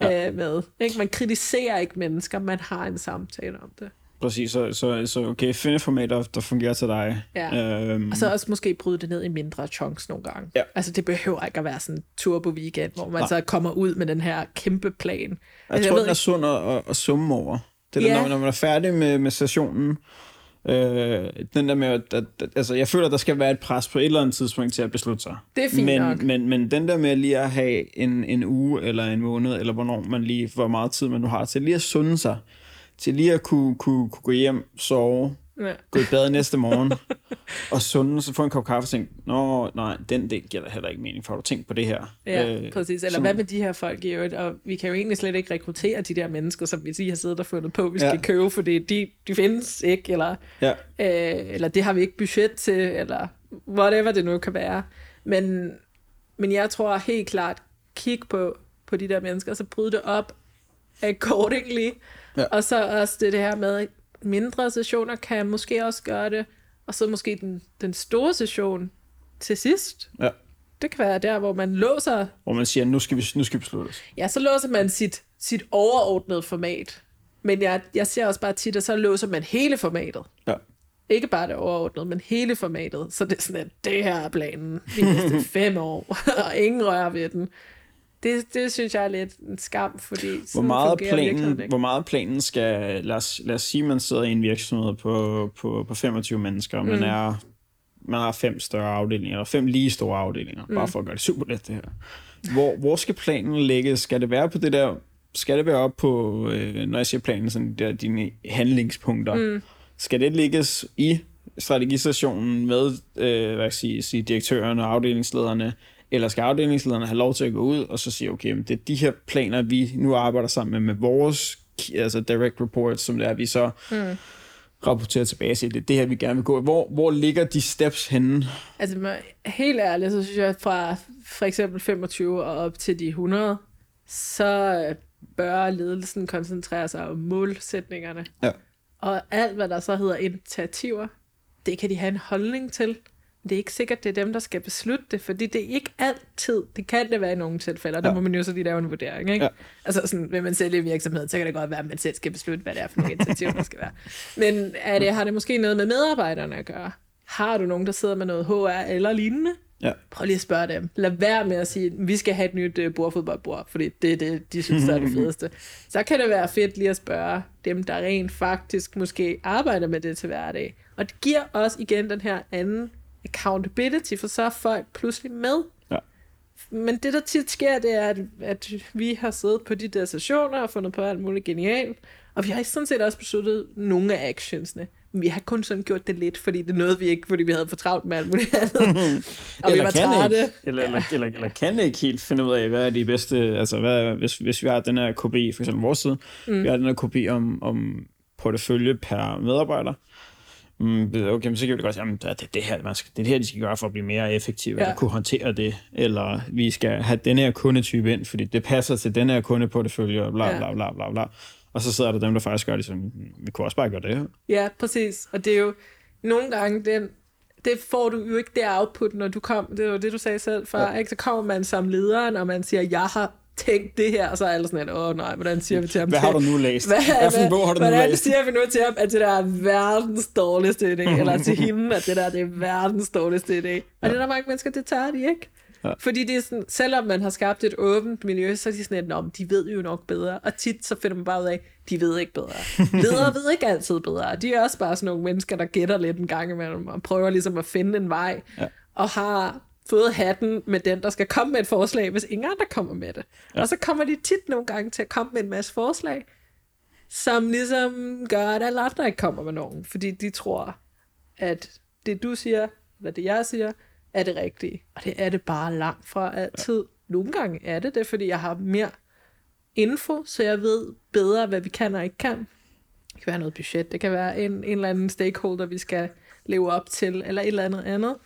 ja. øh, med. Ikke? Man kritiserer ikke mennesker, man har en samtale om det. Præcis, så, så, så okay, find et format, der, fungerer til dig. Ja. Øhm. Og så også måske bryde det ned i mindre chunks nogle gange. Ja. Altså det behøver ikke at være sådan en turbo weekend, hvor man ja. så kommer ud med den her kæmpe plan. Jeg altså, tror, jeg den er sund at, at summe over. Det er ja. når, når man er færdig med, med sessionen, Øh, den der med, at, at, at, altså, jeg føler, at der skal være et pres på et eller andet tidspunkt til at beslutte sig. Det er fint men, nok. Men, men den der med lige at have en, en uge eller en måned, eller hvornår man lige, hvor meget tid man nu har til lige at sunde sig, til lige at kunne, kunne, kunne gå hjem, sove, ja. gå i bad næste morgen, og sunde, så få en kop kaffe og tænke, nå, nej, den del giver da heller ikke mening, for har du tænkt på det her? Ja, øh, præcis. Eller så, hvad med de her folk i øvrigt? Og vi kan jo egentlig slet ikke rekruttere de der mennesker, som vi lige har siddet og fundet på, vi skal ja. købe, fordi de, de findes ikke, eller, ja. øh, eller det har vi ikke budget til, eller whatever det nu kan være. Men, men jeg tror helt klart, kig på, på de der mennesker, og så bryde det op accordingly. Ja. Og så også det, det her med, mindre sessioner kan måske også gøre det, og så måske den, den store session til sidst. Ja. Det kan være der, hvor man låser... Hvor man siger, nu skal vi, nu skal vi beslutte os. Ja, så låser man sit, sit overordnede format. Men jeg, jeg ser også bare tit, at så låser man hele formatet. Ja. Ikke bare det overordnede, men hele formatet. Så det er sådan, at det her er planen de næste [laughs] fem år, og ingen rører ved den. Det, det synes jeg er lidt en skam, fordi hvor meget, planen, hvor meget planen skal, lad os, lad os sige, man sidder i en virksomhed på, på, på 25 mennesker, og mm. man, er, man har fem større afdelinger, eller fem lige store afdelinger, mm. bare for at gøre det super let det her. Hvor, hvor skal planen ligge? Skal det være på det der, skal det være op på, øh, når jeg siger planen, sådan der dine handlingspunkter, mm. skal det ligges i strategistationen med, øh, hvad jeg sige, direktørerne og afdelingslederne, eller skal afdelingslederne have lov til at gå ud og så sige, okay, det er de her planer, vi nu arbejder sammen med, med vores altså direct reports, som det er, vi så mm. rapporterer tilbage til, det er det her, vi gerne vil gå. Hvor, hvor ligger de steps henne? Altså, helt ærligt, så synes jeg, at fra for eksempel 25 og op til de 100, så bør ledelsen koncentrere sig om målsætningerne. Ja. Og alt, hvad der så hedder initiativer, det kan de have en holdning til det er ikke sikkert, det er dem, der skal beslutte det, fordi det er ikke altid, det kan det være i nogle tilfælde, og der ja. må man jo så lige lave en vurdering, ikke? Ja. Altså sådan, vil man sælge virksomhed, så kan det godt være, at man selv skal beslutte, hvad det er for nogle initiativer, der skal være. Men er det, har det måske noget med medarbejderne at gøre? Har du nogen, der sidder med noget HR eller lignende? Ja. Prøv lige at spørge dem. Lad være med at sige, at vi skal have et nyt uh, bordfodboldbord, fordi det er det, de synes, der er det [laughs] fedeste. Så kan det være fedt lige at spørge dem, der rent faktisk måske arbejder med det til hverdag. Og det giver også igen den her anden accountability, for så er folk pludselig med. Ja. Men det, der tit sker, det er, at, at vi har siddet på de der sessioner og fundet på alt muligt genialt, og vi har sådan set også besluttet nogle af actionsne. Men vi har kun sådan gjort det lidt, fordi det nåede vi ikke, fordi vi havde for travlt med alt muligt andet. [laughs] og eller vi var trætte. Ikke, eller, ja. eller, eller, eller, kan ikke helt finde ud af, hvad er de bedste, altså hvad, hvis, hvis vi har den her kopi, for eksempel vores side, mm. vi har den her kopi om, om portefølje per medarbejder, mm, okay, men så kan vi godt sige, at det, det, her, man skal, det er det her, de skal gøre for at blive mere effektive, ja. eller kunne håndtere det, eller vi skal have den her kundetype ind, fordi det passer til den her kunde på det følger, bla, bla, bla, bla, bla. Og så sidder der dem, der faktisk gør det, som vi kunne også bare gøre det her. Ja, præcis. Og det er jo nogle gange, den, det får du jo ikke det output, når du kom, det var det, du sagde selv før, ja. ikke? så kommer man som lederen, og man siger, jeg har tænkt det her, og så er alle sådan, åh nej, hvordan siger vi til ham? Hvad har du nu læst? Hvad, hvad for en bog har du nu hvordan læst? siger vi nu til ham, at det der er verdens dårligste idé, [laughs] eller til hende, at det der det er verdens dårligste idé. Og ja. det er der mange mennesker, det tager de ikke. Ja. Fordi det er sådan, selvom man har skabt et åbent miljø, så er de sådan, at de ved jo nok bedre. Og tit så finder man bare ud af, de ved ikke bedre. [laughs] Ledere ved ikke altid bedre. De er også bare sådan nogle mennesker, der gætter lidt en gang imellem, og prøver ligesom at finde en vej. Ja. Og har fået hatten med den, der skal komme med et forslag, hvis ingen andre kommer med det. Ja. Og så kommer de tit nogle gange til at komme med en masse forslag, som ligesom gør, at alle andre ikke kommer med nogen. Fordi de tror, at det du siger, eller det jeg siger, er det rigtige. Og det er det bare langt fra altid. Ja. Nogle gange er det det, fordi jeg har mere info, så jeg ved bedre, hvad vi kan og ikke kan. Det kan være noget budget, det kan være en, en eller anden stakeholder, vi skal leve op til, eller et eller andet andet.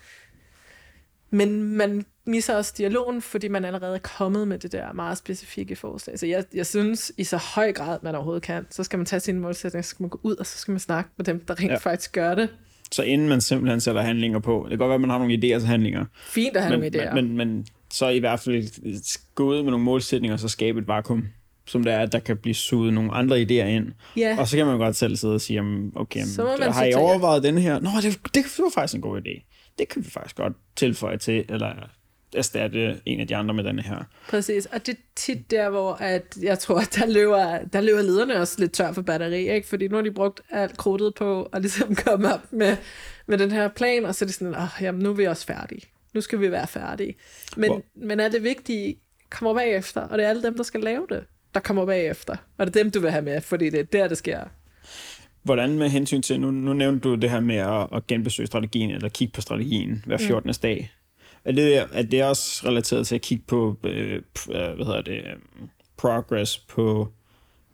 Men man misser også dialogen, fordi man allerede er kommet med det der meget specifikke forslag. Så jeg, jeg synes, i så høj grad, man overhovedet kan, så skal man tage sine målsætninger, så skal man gå ud, og så skal man snakke med dem, der rent ja. faktisk gør det. Så inden man simpelthen sætter handlinger på, det kan godt være, at man har nogle idéer til handlinger. Fint at have men, nogle idéer. Men, men, men så i hvert fald gå ud med nogle målsætninger, og så skabe et vakuum, som det er, at der kan blive suget nogle andre idéer ind. Ja. Og så kan man godt selv sidde og sige, okay, så har I overvejet den her? Nå, det, det var faktisk en god idé det kan vi faktisk godt tilføje til, eller erstatte en af de andre med denne her. Præcis, og det er tit der, hvor at jeg tror, at der løber, der løber lederne også lidt tør for batteri, ikke? fordi nu har de brugt alt krudtet på at ligesom [laughs] komme op med, med den her plan, og så er det sådan, oh, jamen nu er vi også færdige. Nu skal vi være færdige. Men, men er det vigtigt, kommer bagefter, og det er alle dem, der skal lave det, der kommer bagefter. Og det er dem, du vil have med, fordi det er der, det sker. Hvordan med hensyn til, nu, nu nævnte du det her med at, at genbesøge strategien, eller kigge på strategien hver 14. Mm. dag. Er det, er det også relateret til at kigge på, øh, øh hvad hedder det, progress på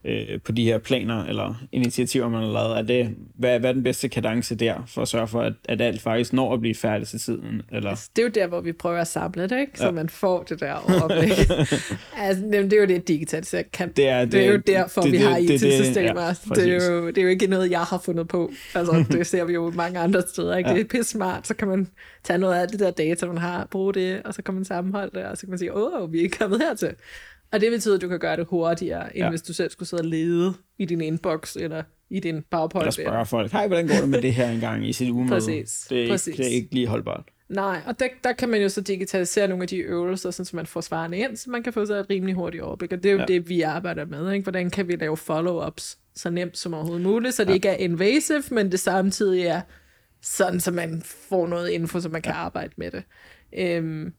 øh, på de her planer eller initiativer, man har lavet? Er det, hvad, hvad er den bedste kadence der, for at sørge for, at, at alt faktisk når at blive færdigt til tiden? Eller? Altså, det er jo der, hvor vi prøver at samle det, ikke? så ja. man får det der overblik. [laughs] altså, det er jo det, digitalisering kan. Det er, det, det er jo derfor, det, vi det, har IT-systemer. Det, det, det, er jo, det er jo ikke noget, jeg har fundet på. Altså, [laughs] det ser vi jo mange andre steder. Ikke? Ja. Det er pisse smart, så kan man tage noget af det der data, man har, bruge det, og så kan man sammenholde det, og så kan man sige, åh, vi er kommet hertil. Og det betyder, at du kan gøre det hurtigere, end ja. hvis du selv skulle sidde og lede i din inbox eller i din PowerPoint. Eller spørge folk, hej, hvordan går det med det her engang i sit ugemøde? Præcis. Det er, Præcis. Ikke, det er ikke lige holdbart. Nej, og der, der kan man jo så digitalisere nogle af de øvelser, så man får svarene ind, så man kan få sig et rimelig hurtigt overblik. Og det er jo ja. det, vi arbejder med. Ikke? Hvordan kan vi lave follow-ups så nemt som overhovedet muligt, så det ja. ikke er invasive, men det samtidig er sådan, så man får noget info, så man kan ja. arbejde med det. Øhm,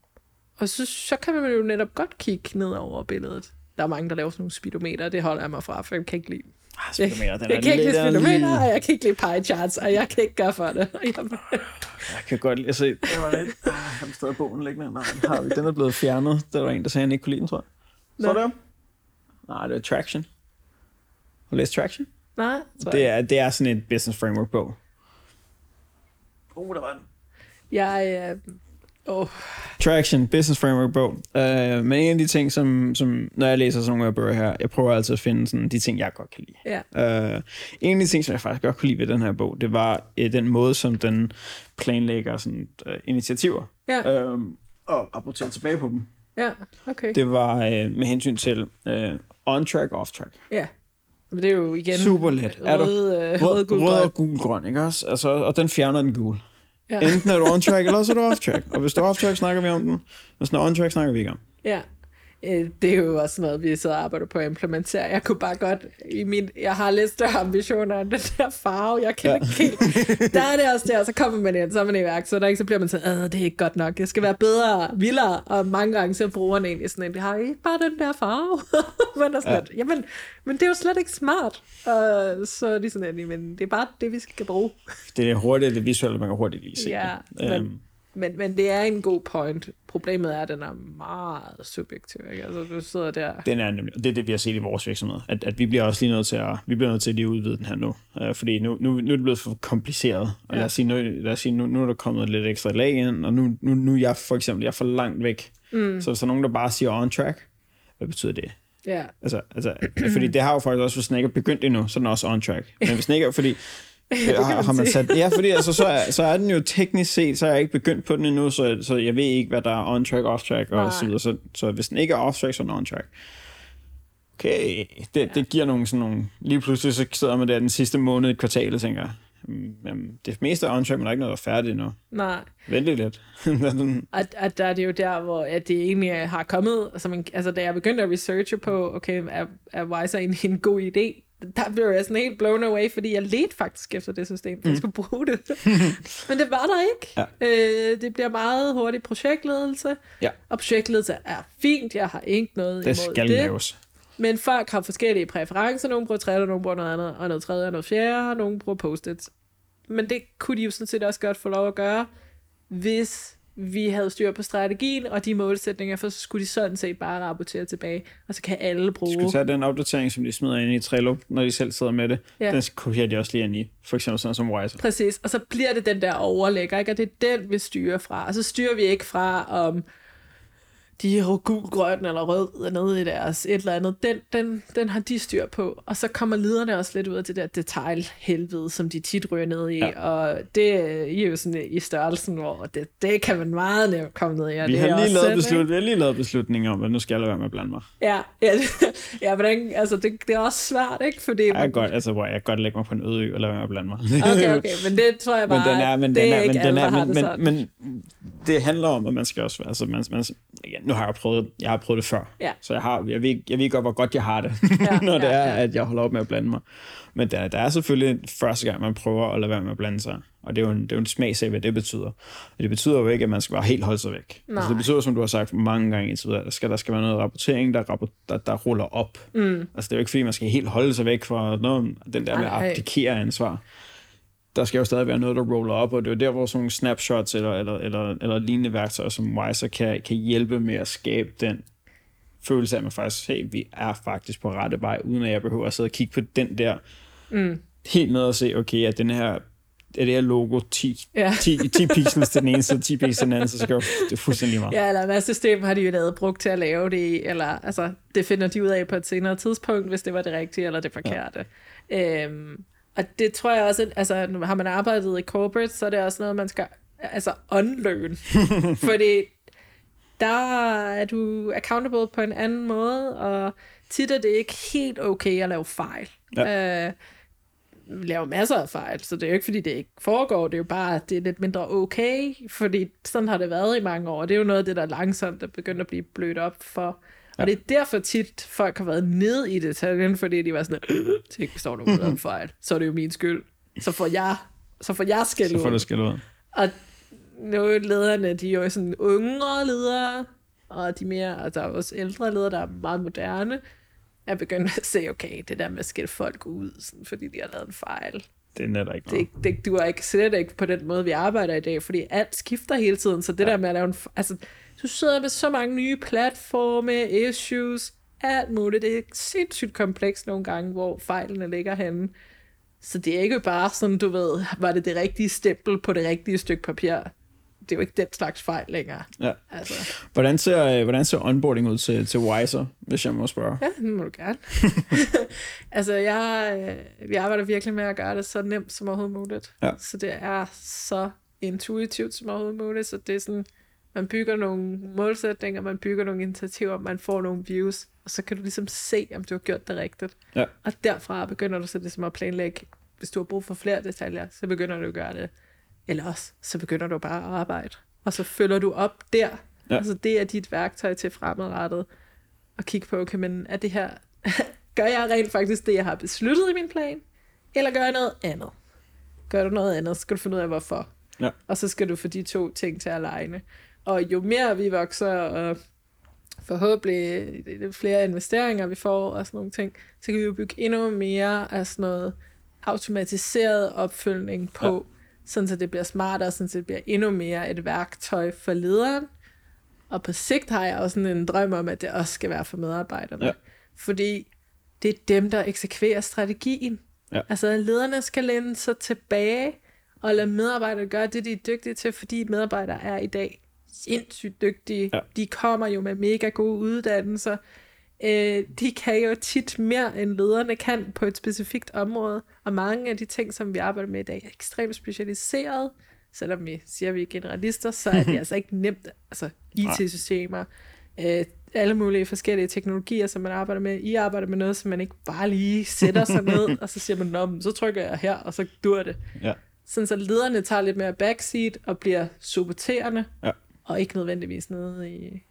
og så, så kan man jo netop godt kigge ned over billedet. Der er mange, der laver sådan nogle speedometer, det holder jeg mig fra, for jeg kan ikke lide Ah, speedometer, den jeg, jeg kan ikke lide speedometer, og jeg kan ikke lide pie charts, og jeg kan ikke gøre for det. jeg kan godt lide at se, det var lidt, ah, har stadig bogen liggende. Nej, har vi. Den er blevet fjernet. Der var en, der sagde, at han ikke kunne lide den, tror jeg. Så det Nej, det er Traction. Har du læst Traction? Nej, det er, det er sådan et business framework bog. Oh, der var den. Jeg, øh, Oh. Traction, Business Framework bog. Uh, men en af de ting, som, som når jeg læser sådan nogle bøger her, jeg prøver altid at finde sådan, de ting, jeg godt kan lide. Yeah. Uh, en af de ting, som jeg faktisk godt kunne lide ved den her bog, det var uh, den måde, som den planlægger sådan, uh, initiativer. Yeah. Uh, og rapporterer tilbage på dem. Ja, yeah. okay. Det var uh, med hensyn til uh, on-track, off-track. Ja. Yeah. Men det er jo igen... Super let. Er du, rød, rød, gul, rød og gul grøn, ikke også? Altså, og den fjerner den gul. Ja. Enten er du on track, eller så er du off track. Og hvis du er off track, snakker vi om den. Hvis du er on track, snakker vi ikke om. Ja. Øh, det er jo også noget, vi sidder og arbejder på at implementere. Jeg kunne bare godt, i min, jeg har lidt større ambitioner end den der farve, jeg kan ja. ikke. Der er det også der, så kommer man ind, så er man i værk, så der ikke, så bliver man sådan, det er ikke godt nok, jeg skal være bedre, vildere, og mange gange så bruger man egentlig sådan en, det har ikke bare den der farve. [laughs] men, er sådan, ja. jamen, men det er jo slet ikke smart. Uh, så er de sådan, men det er bare det, vi skal bruge. det er hurtigt, det visuelle, man kan hurtigt lige se. Ja, men, øhm men, men det er en god point. Problemet er, at den er meget subjektiv. Ikke? Altså, du sidder der... Den er nemlig, det er det, vi har set i vores virksomhed. At, at vi bliver også lige nødt til at, vi bliver nødt til at lige udvide den her nu. Uh, fordi nu, nu, nu er det blevet for kompliceret. Og ja. lad os sige, nu, lad os sige nu, nu er der kommet lidt ekstra lag ind, og nu, nu, nu er jeg for eksempel jeg er for langt væk. Mm. Så hvis der er nogen, der bare siger on track, hvad betyder det? Ja. Altså, altså, fordi det har jo faktisk også, hvis den ikke er begyndt endnu, så er den også on track. Men hvis den ikke er, fordi [laughs] har, har man sat, ja, fordi altså, så, er, så er den jo teknisk set, så er jeg ikke begyndt på den endnu, så, så jeg ved ikke, hvad der er on-track, off-track og så videre. Så, så hvis den ikke er off-track, så er den on-track. Okay, det, ja. det giver nogle sådan nogle... Lige pludselig så sidder man der den sidste måned i kvartalet tænker, hmm, jamen, det meste er on-track, men der er ikke noget, der er færdigt endnu. Nej. Vent lidt. [laughs] at, at der er det jo der, hvor at det egentlig har kommet, altså, man, altså da jeg begyndte at researche på, okay, er, er Wiser egentlig en god idé? Der blev jeg sådan helt blown away, fordi jeg ledte faktisk efter det system, for mm. jeg skulle bruge det. [laughs] Men det var der ikke. Ja. Øh, det bliver meget hurtigt projektledelse, ja. og projektledelse er fint, jeg har ikke noget det imod skal det. Laves. Men folk har forskellige præferencer, nogle bruger træet, nogle bruger noget andet, og noget tredje og noget fjerde, og nogle bruger post-its. Men det kunne de jo sådan set også godt få lov at gøre, hvis vi havde styr på strategien og de målsætninger, for så skulle de sådan set bare rapportere tilbage, og så kan alle bruge... De skulle tage den opdatering, som de smider ind i Trello, når de selv sidder med det, ja. den kopierer de også lige ind i, for eksempel sådan som Wiser. Præcis, og så bliver det den der overlægger, ikke? og det er den, vi styrer fra, og så styrer vi ikke fra, om de er gul, grøn eller rød nede i deres et eller andet, den, den, den har de styr på. Og så kommer lederne også lidt ud af det der detaljhelvede, som de tit ryger ned i. Ja. Og det er jo sådan i størrelsen, hvor det, det kan man meget nemt komme ned i. Vi, det har lige lavet beslut, vi har lige lavet beslutninger om, at nu skal jeg lade være med at blande mig. Ja, ja, [laughs] ja hvordan, altså det, det er også svært, ikke? Fordi jeg, kan godt, altså, hvor jeg kan godt lægge mig på en øde ø og lade være med at blande mig. okay, okay, men det tror jeg [laughs] bare, men den er, men det den er, er ikke men, alle, den er, men, men, men, det handler om, at man skal også, altså man, man, ja, nu har jeg prøvet, jeg har prøvet det før, ja. så jeg, har, jeg, ved, jeg ved godt, hvor godt jeg har det, ja, [laughs] når det ja, er, ja. at jeg holder op med at blande mig. Men der, der er selvfølgelig første gang, man prøver at lade være med at blande sig, og det er jo en, det er jo en smagsag, hvad det betyder. Og det betyder jo ikke, at man skal bare helt holde sig væk. Altså, det betyder, som du har sagt mange gange indtil videre, der skal, der skal være noget rapportering, der, der, der ruller op. Mm. Altså det er jo ikke, fordi man skal helt holde sig væk fra noget, den der med at abdikere ansvar der skal jo stadig være noget, der roller op, og det er der, hvor sådan nogle snapshots eller, eller, eller, eller lignende værktøjer som Wiser kan, kan hjælpe med at skabe den følelse af, at man faktisk, hey, vi er faktisk på rette vej, uden at jeg behøver at sidde og kigge på den der, mm. helt ned og se, okay, at den her er det her logo 10, ja. 10, 10 pixels til den ene side, 10 pixels til den anden, så skal det er fuldstændig meget. Ja, eller hvad system har de jo lavet brugt til at lave det i, eller altså, det finder de ud af på et senere tidspunkt, hvis det var det rigtige eller det forkerte. Ja. Øhm, og det tror jeg også, at altså, har man arbejdet i corporate, så er det også noget, man skal altså unlearn. [laughs] Fordi der er du accountable på en anden måde, og tit er det ikke helt okay at lave fejl. Ja. Vi laver masser af fejl, så det er jo ikke, fordi det ikke foregår, det er jo bare, at det er lidt mindre okay, fordi sådan har det været i mange år. Det er jo noget af det, der langsomt er begyndt at blive blødt op for og det er derfor tit, folk har været ned i detaljen, fordi de var sådan, tænk, hvis der var nogen, der fejl, så er det jo min skyld. Så får jeg, så får jeg skæld ud. Så får du skæld ud. Og nu lederne, de er jo sådan yngre ledere, og de mere, og der er også ældre ledere, der er meget moderne, er begyndt at se, okay, det der med at skælde folk ud, sådan, fordi de har lavet en fejl. Det er netop ikke noget. Det, det, du er ikke slet ikke på den måde, vi arbejder i dag, fordi alt skifter hele tiden, så det ja. der med at lave en... Altså, du sidder med så mange nye platforme, issues, alt muligt. Det er sindssygt komplekst nogle gange, hvor fejlene ligger henne. Så det er ikke bare sådan, du ved, var det det rigtige stempel på det rigtige stykke papir. Det er jo ikke den slags fejl længere. Ja. Altså. Hvordan, ser, hvordan ser onboarding ud til, til Wiser, hvis jeg må spørge? Ja, det må du gerne. [laughs] altså, jeg, vi arbejder virkelig med at gøre det så nemt som overhovedet muligt. Ja. Så det er så intuitivt som overhovedet muligt, så det er sådan, man bygger nogle målsætninger, man bygger nogle initiativer, man får nogle views, og så kan du ligesom se, om du har gjort det rigtigt. Ja. Og derfra begynder du så ligesom at planlægge, hvis du har brug for flere detaljer, så begynder du at gøre det. Eller også, så begynder du bare at arbejde. Og så følger du op der. Ja. Altså det er dit værktøj til fremadrettet. Og kigge på, okay, men er det her, [laughs] gør jeg rent faktisk det, jeg har besluttet i min plan? Eller gør jeg noget andet? Gør du noget andet, så skal du finde ud af, hvorfor. Ja. Og så skal du få de to ting til at legne. Og jo mere vi vokser, og forhåbentlig flere investeringer vi får, og sådan nogle ting, så kan vi jo bygge endnu mere af sådan noget automatiseret opfølgning på, ja. sådan så det bliver smartere, sådan så det bliver endnu mere et værktøj for lederen. Og på sigt har jeg også sådan en drøm om, at det også skal være for medarbejderne. Ja. Fordi det er dem, der eksekverer strategien. Ja. Altså lederne skal læne sig tilbage og lade medarbejdere gøre det, de er dygtige til, fordi medarbejdere er i dag sindssygt dygtige. Ja. De kommer jo med mega gode uddannelser. Øh, de kan jo tit mere, end lederne kan på et specifikt område. Og mange af de ting, som vi arbejder med i dag, er ekstremt specialiseret. Selvom vi siger, at vi er generalister, så er det [laughs] altså ikke nemt. Altså IT-systemer, øh, alle mulige forskellige teknologier, som man arbejder med. I arbejder med noget, som man ikke bare lige sætter sig ned, [laughs] og så siger man, Nå, så trykker jeg her, og så dur det. Ja. Sådan så lederne tager lidt mere backseat og bliver supporterende, ja. Og ikke nødvendigvis nede i...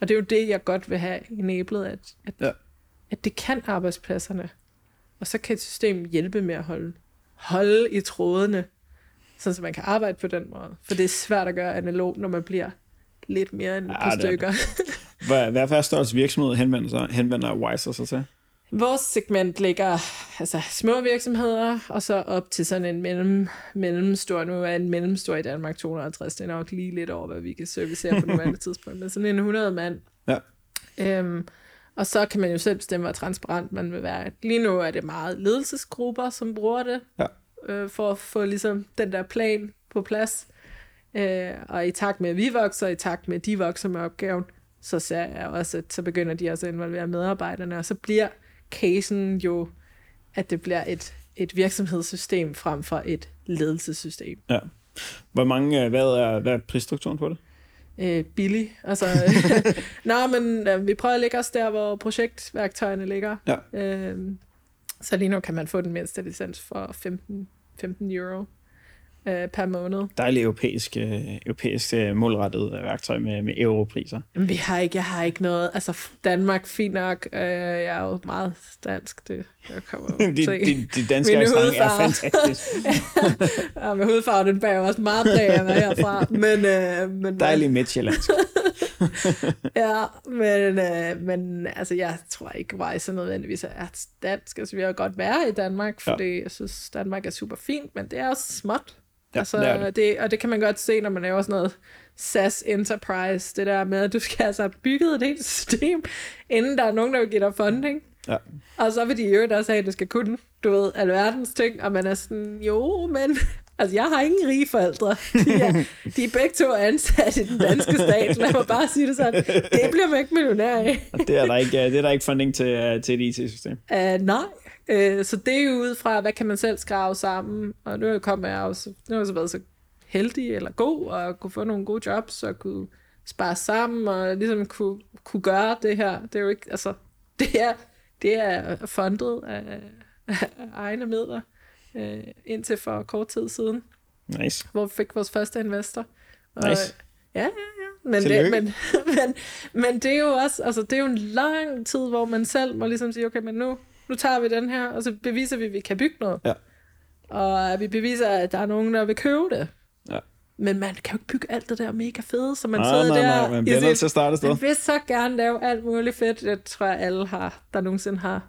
Og det er jo det, jeg godt vil have enablet, at, at, ja. at det kan arbejdspladserne. Og så kan et system hjælpe med at holde, holde i trådene, så man kan arbejde på den måde. For det er svært at gøre analog, når man bliver lidt mere end ja, et stykker. Hvad, hvad er størrelse virksomhed henvender, sig, henvender Wiser sig til? Vores segment ligger altså små virksomheder, og så op til sådan en mellem, mellemstor. Nu er en mellemstor i Danmark 250. Det er nok lige lidt over, hvad vi kan servicere på nuværende [laughs] tidspunkt. Men sådan en 100 mand. Ja. Øhm, og så kan man jo selv bestemme, hvor transparent man vil være. Lige nu er det meget ledelsesgrupper, som bruger det, ja. øh, for at få ligesom den der plan på plads. Øh, og i takt med, at vi vokser, og i takt med, at de vokser med opgaven, så ser jeg også, at så begynder de også at involvere medarbejderne, og så bliver casen jo, at det bliver et, et virksomhedssystem frem for et ledelsessystem. Ja. Hvor mange, øh, hvad er, hvad er prisstrukturen på det? Øh, billig. Altså, [laughs] Nå, men øh, vi prøver at lægge os der, hvor projektværktøjerne ligger. Ja. Øh, så lige nu kan man få den mindste licens for 15, 15 euro øh, per måned. Dejligt europæisk, øh, europæisk øh, målrettet øh, værktøj med, med europriser. Jamen, vi har ikke, jeg har ikke noget. Altså, Danmark, fint nok. Øh, jeg er jo meget dansk. Det, jeg kommer [laughs] de, de, de danske er fantastisk. [laughs] ja, med hudfarve, den bærer også meget præg af herfra. Men, øh, men, Dejlig midtjyllandsk. [laughs] ja, men, øh, men altså, jeg tror ikke, så nødvendigvis er dansk. Altså, vi har godt være i Danmark, fordi ja. jeg synes, Danmark er super fint, men det er også småt. Ja, altså, det, det. det Og det kan man godt se, når man laver sådan noget SaaS Enterprise, det der med, at du skal altså have bygget et helt system, inden der er nogen, der vil give dig funding. Ja. Og så vil de jo også have, at du skal kunne, du ved, alverdens ting, og man er sådan, jo, men [laughs] Altså, jeg har ingen rige forældre. De er, [laughs] de er begge to ansat i den danske stat. Lad mig bare sige det sådan. Det bliver man ikke millionær af. det, er der ikke, det er der ikke funding til, uh, til et IT-system. Uh, nej, Øh, så det er jo ud fra, hvad kan man selv skrave sammen. Og nu kommer jeg også, nu har jeg så været så heldig eller god, og kunne få nogle gode jobs, og kunne spare sammen, og ligesom kunne, kunne gøre det her. Det er jo ikke, altså, [laughs] det er, det er fundet af, af egne midler øh, indtil for kort tid siden. Nice. Hvor vi fik vores første investor. Og, nice. Ja, ja, ja. Men det, men, [laughs] men, men det er jo også, altså det er jo en lang tid, hvor man selv må ligesom sige, okay, men nu, nu tager vi den her, og så beviser vi, at vi kan bygge noget. Ja. Og vi beviser, at der er nogen, der vil købe det. Ja. Men man kan jo ikke bygge alt det der mega fede, så man nej, sidder nej, der... Nej, man bliver nødt til at starte sted. Man vil så gerne lave alt muligt fedt. Jeg tror, jeg alle har, der nogensinde har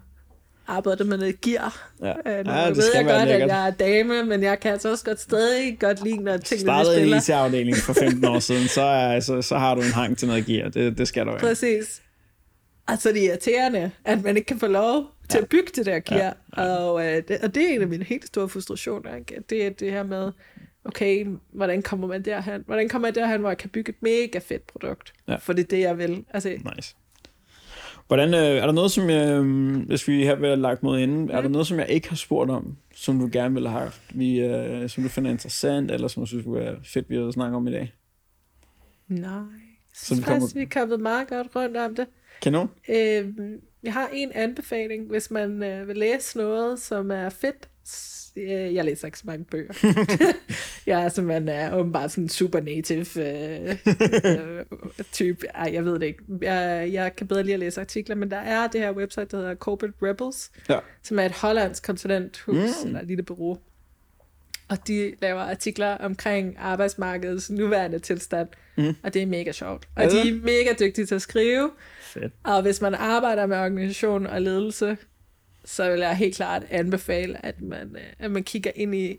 arbejdet med noget gear. Ja, øh, nu ja det ved skal jeg godt, lækkert. at jeg er dame, men jeg kan altså også godt stadig godt lide, når tingene Startede en IT-afdeling for 15 år siden, så, er, så, så har du en hang til noget gear. Det, det skal du ikke. Præcis. Altså det er irriterende, at man ikke kan få lov til ja. at bygge det der gear. Ja. Og, øh, det, og det er en af mine helt store frustrationer. Ikke? Det er det her med, okay, hvordan kommer man derhen? Hvordan kommer jeg derhen, hvor jeg kan bygge et mega fedt produkt? Ja. For det er det, jeg vil. Altså, nice. Hvordan, øh, er der noget, som jeg, øh, hvis vi her vil have lagt mod inden, mm. er der noget, som jeg ikke har spurgt om, som du gerne ville have haft, vi, øh, som du finder interessant, eller som du synes kunne være fedt, vi har snakke om i dag? Nej, jeg synes faktisk, vi er kommet meget godt rundt om det. Kanon. Øh, jeg har en anbefaling, hvis man øh, vil læse noget, som er fedt. Øh, jeg læser ikke så mange bøger. [laughs] jeg er simpelthen er åbenbart sådan en super native øh, øh, type. Ej, jeg ved det ikke. Jeg, jeg kan bedre lide at læse artikler, men der er det her website, der hedder Corporate Rebels, ja. som er et hollandsk konsulenthus, mm. eller et lille bureau. Og de laver artikler omkring arbejdsmarkedets nuværende tilstand, mm. og det er mega sjovt. Og de er mega dygtige til at skrive, Fedt. Og hvis man arbejder med organisation og ledelse, så vil jeg helt klart anbefale, at man, øh, at man kigger ind i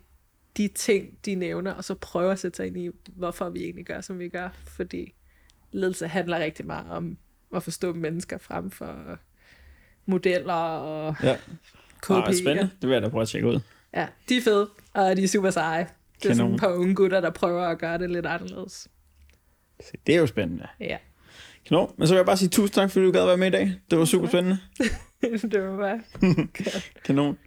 de ting, de nævner, og så prøve at sætte sig ind i, hvorfor vi egentlig gør, som vi gør. Fordi ledelse handler rigtig meget om at forstå mennesker frem for modeller og Ja. KPI'er. Ah, spændende. Det vil jeg da prøve at tjekke ud. Ja, de er fede, og de er super seje. Det er sådan Kanon. et par unge gutter, der prøver at gøre det lidt anderledes. Se, Det er jo spændende. Ja, Kanon. Men så vil jeg bare sige tusind tak, fordi du gad at være med i dag. Det var super spændende. [laughs] det var bare... [laughs] Kanon.